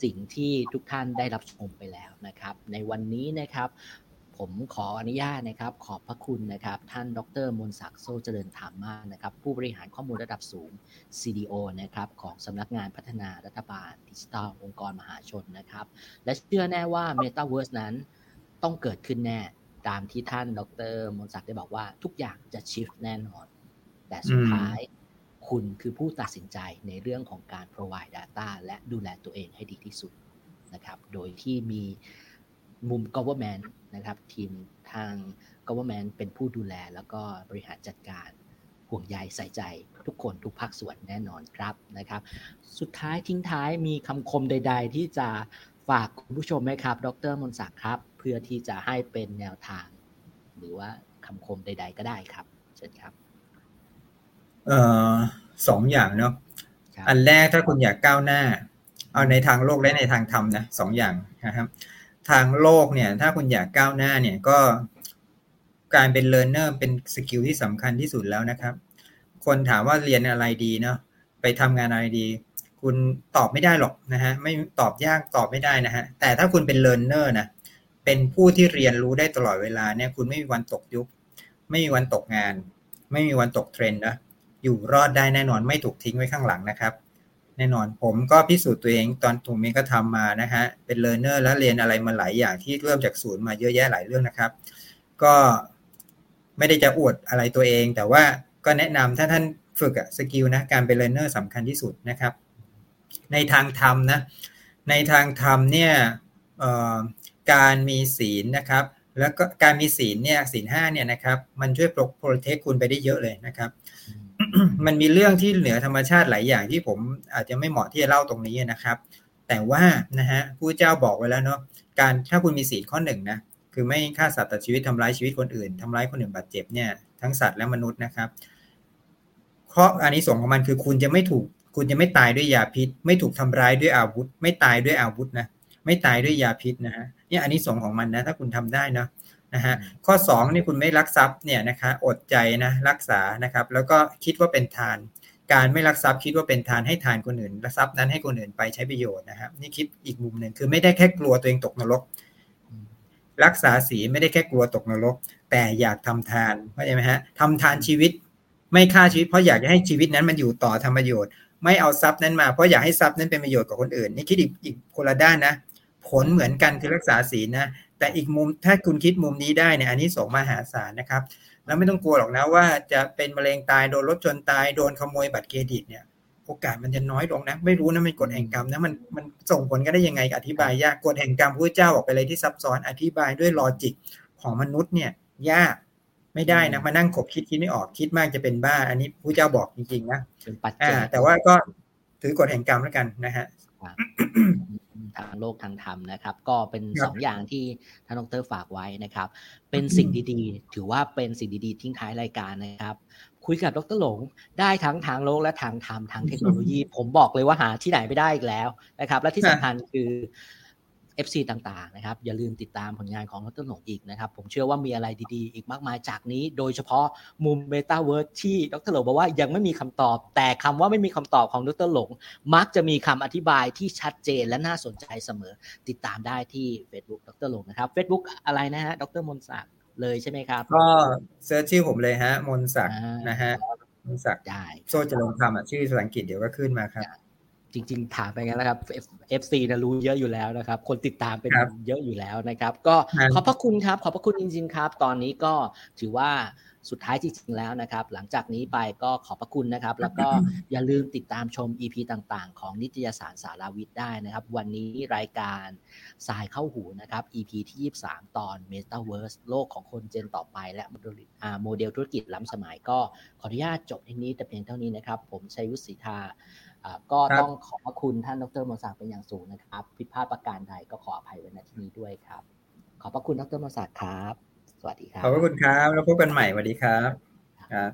สิ่งที่ทุกท่านได้รับชมไปแล้วนะครับ ในวันนี้นะครับ ผมขออนุญาตนะครับ ขอบพระคุณนะครับ ท่านดรมนศักดิ์โซเจริญธรรมมากนะครับ ผู้บริหารข้อมูลระดับสูง CDO นะครับของสำนักงานพัฒนารัฐบาลดิจิทัลองค์กรมหาชนนะครับ และเชื่อแน่ว่า Metaverse นั้นต้องเกิดขึ้นแน่ตามที่ท่านดรมนศักดิ์ได้บอกว่าทุกอย่างจะชิฟแน่นอน แต่สุดท้ายคุณคือผู้ตัดสินใจในเรื่องของการ provide data และดูแลตัวเองให้ดีที่สุดนะครับ โดยที่มีมุม government นะครับ ทีมทาง government เป็นผู้ดูแล แล้วก็บริหารจัดการห่วงใยใส่ใจทุกคนทุกภาคส่วนแน่นอนครับนะครับ สุดท้ายทิ้งท้ายมีคำคมใด ๆ ที่จะฝากคุณผู้ชมไหมครับ ดรมนศักดิ์ครับ เพื่อที่จะให้เป็นแนวทาง หรือว่าคำคมใด ๆ ก็ได้ครับเชิญครับเอ่อสองอย่างเนาะอันแรกถ้าคุณอยากก้าวหน้า เอาในทางโลกและในทางธรรมนะสองอย่างนะครับ ทางโลกเนี่ย ถ้าคุณอยากก้าวหน้าเนี่ยก็การเป็น learner เป็น skill ที่สำคัญที่สุดแล้วนะครับ คนถามว่าเรียนอะไรดีเนาะไปทำงานอะไรดี คุณตอบไม่ได้หรอกนะฮะไม่ตอบยากตอบไม่ได้นะฮะแต่ถ้าคุณเป็น learner นะเป็นผู้ที่เรียนรู้ได้ตลอดเวลาเนี่ย คุณไม่มีวันตกยุค ไม่มีวันตกงาน ไม่มีวันตกเทรนด์นะอยู่รอดได้แน่นอนไม่ถูกทิ้งไว้ข้างหลังนะครับ แน่นอนผมก็พิสูจน์ตัวเองตอนถุงมีก็ทำมานะฮะเป็น learner แล้วเรียนอะไรมาหลายอย่างที่เริ่มจากศูนย์มาเยอะแยะหลายเรื่องนะครับ ก็ไม่ได้จะอวดอะไรตัวเอง แต่ว่าก็แนะนำถ้าท่านฝึก skill นะการเป็น learner สำคัญที่สุดนะครับ ในทางธรรมนะในทางธรรมเนี่ยการมีศีลนะครับ แล้วก็การมีศีลเนี่ยศีลห้าเนี่ยนะครับ มันช่วยปกโปรเทคคุณไปได้เยอะเลยนะครับ มันมีเรื่องที่เหนือธรรมชาติหลายอย่างที่ผมอาจจะไม่เหมาะที่จะเล่าตรงนี้นะครับ แต่ว่านะฮะผู้เจ้าบอกไว้แล้วเนาะการถ้าคุณมีศีลข้อหนึ่งนะคือไม่ฆ่าสัตว์ตัดชีวิตทำร้ายชีวิตคนอื่นทำร้ายคนอื่นบาดเจ็บเนี่ยทั้งสัตว์และมนุษย์นะครับเพราะอันนี้ส่งของมันคือคุณจะไม่ถูก คุณจะไม่ตายด้วยยาพิษ ไม่ถูกทำร้ายด้วยอาวุธ ไม่ตายด้วยอาวุธนะไม่ตายด้วยยาพิษนะฮะนี่อันนี้ส่งของมันนะถ้าคุณทำได้นะ นะฮะข้อ2นี่คุณไม่รักทรัพย์เนี่ยนะคะอดใจนะรักษานะครับ แล้วก็คิดว่าเป็นทาน การไม่รักทรัพย์คิดว่าเป็นทานให้ทานคนอื่นรักทรัพย์นั้นให้คนอื่นไปใช้ประโยชน์นะครับนี่คิดอีกมุมหนึ่งคือไม่ได้แค่กลัวตัวเองตกนรก รักษาศีลไม่ได้แค่กลัวตกนรก แต่อยากทำทานเข้าใจไหมฮะทำทานชีวิต ไม่ฆ่าชีวิต เพราะอยากให้ชีวิตนั้นมันอยู่ต่อทำประโยชน์ ไม่เอาทรัพย์นั้นมาเพราะอยากให้ทรัพย์นั้นเป็นประโยชน์กับคนอื่น นี่คิดอีกอีกคนละด้านนะผลเหมือนกันคือรักษาศีลนะ แต่อีกมุมถ้าคุณคิดมุมนี้ได้เนี่ยอันนี้สงมหาศาลนะครับ แล้วไม่ต้องกลัวหรอกนะว่าจะเป็นมะเร็งตายโดนรถชนตายโดนขโมยบัตรเครดิตเนี่ยโอกาสมันจะน้อยลงนะ ไม่รู้นะมันกฎแห่งกรรมนะมันมันส่งผลกันได้ยังไงอธิบายยากกฎแห่งกรรมพระเจ้าบอกไปเลยที่ซับซ้อนอธิบายด้วยลอจิกของมนุษย์เนี่ยยากไม่ได้นะมานั่งขบคิดคิดไม่ออกคิดมากจะเป็นบ้า อันนี้พระเจ้าบอกจริงๆนะเป็นปัจจัยแต่ว่าก็ถือกฎแห่งกรรมแล้วกันนะฮะ ทางโลกทางธรรมนะครับ ก็เป็นสองอย่างที่ท่านดรฝากไว้นะครับ เป็นสิ่งดีๆ ถือว่าเป็นสิ่งดีๆทิ้งท้ายรายการนะครับ คุยกับดรหลงได้ทั้งทางโลกและทางธรรมทางเทคโนโลยี ผมบอกเลยว่าหาที่ไหนไม่ได้อีกแล้วนะครับ และที่สำคัญคือ FC ต่างๆนะครับอย่าลืมติดตามผลงานของดรหลงอีกนะครับ ผมเชื่อว่ามีอะไรดีๆ อีกมากมายจากนี้ โดยเฉพาะมุมเมตาเวิร์ดที่ดรหลงบอกว่ายังไม่มีคำตอบ แต่คำว่าไม่มีคำตอบของดรหลง มักจะมีคำอธิบายที่ชัดเจนและน่าสนใจเสมอ ติดตามได้ที่ Facebook ดรหลงนะครับ Facebook อะไรนะฮะดรมนศักดิ์เลยใช่ไหมครับ ก็ search ชื่อผมเลยฮะมนศักดิ์นะฮะมนศักดิ์โซ่เจริญธรรมอะชื่อภาษาอังกฤษเดี๋ยวก็ขึ้นมาครับ จริง ๆ ถามไปงั้นแล้วครับ FC นะรู้เยอะอยู่แล้วนะครับ คนติดตามเป็นเยอะอยู่แล้วนะครับ ก็ขอบพระคุณครับ ขอบพระคุณจริง ๆ ครับ ตอนนี้ก็ถือว่าสุดท้ายจริงๆแล้วนะครับ หลังจากนี้ไปก็ขอบพระคุณนะครับ แล้วก็อย่าลืมติดตามชม EP ต่างๆ ของนิตยสารสาราวิทย์ได้นะครับ วันนี้รายการสายเข้าหูนะครับ EP ที่ 23 ตอน Metaverse โลกของคนเจนต่อไป และโมเดลธุรกิจล้ำสมัยก็ขออนุญาตจบที่นี้แต่เพียงเท่านี้นะครับ ผมชัยวุฒิศรีธา ก็ต้องขอบพระคุณท่านดรมศักดิ์เป็นอย่างสูงนะครับ ผิดพลาดประการใดก็ขออภัยไว้ณที่นี้ด้วยครับ ขอบพระคุณดรมศักดิ์ครับ สวัสดีครับ ขอบพระคุณครับ แล้วพบกันใหม่สวัสดีครับครับ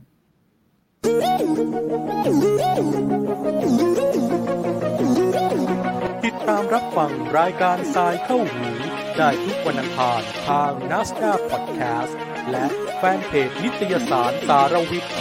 ติดตามรับฟังรายการทรายเข้าหู ได้ทุกวันอังคารทางนัสดาพอดแคสต์และแฟนเพจนิตยสารสารวิทย์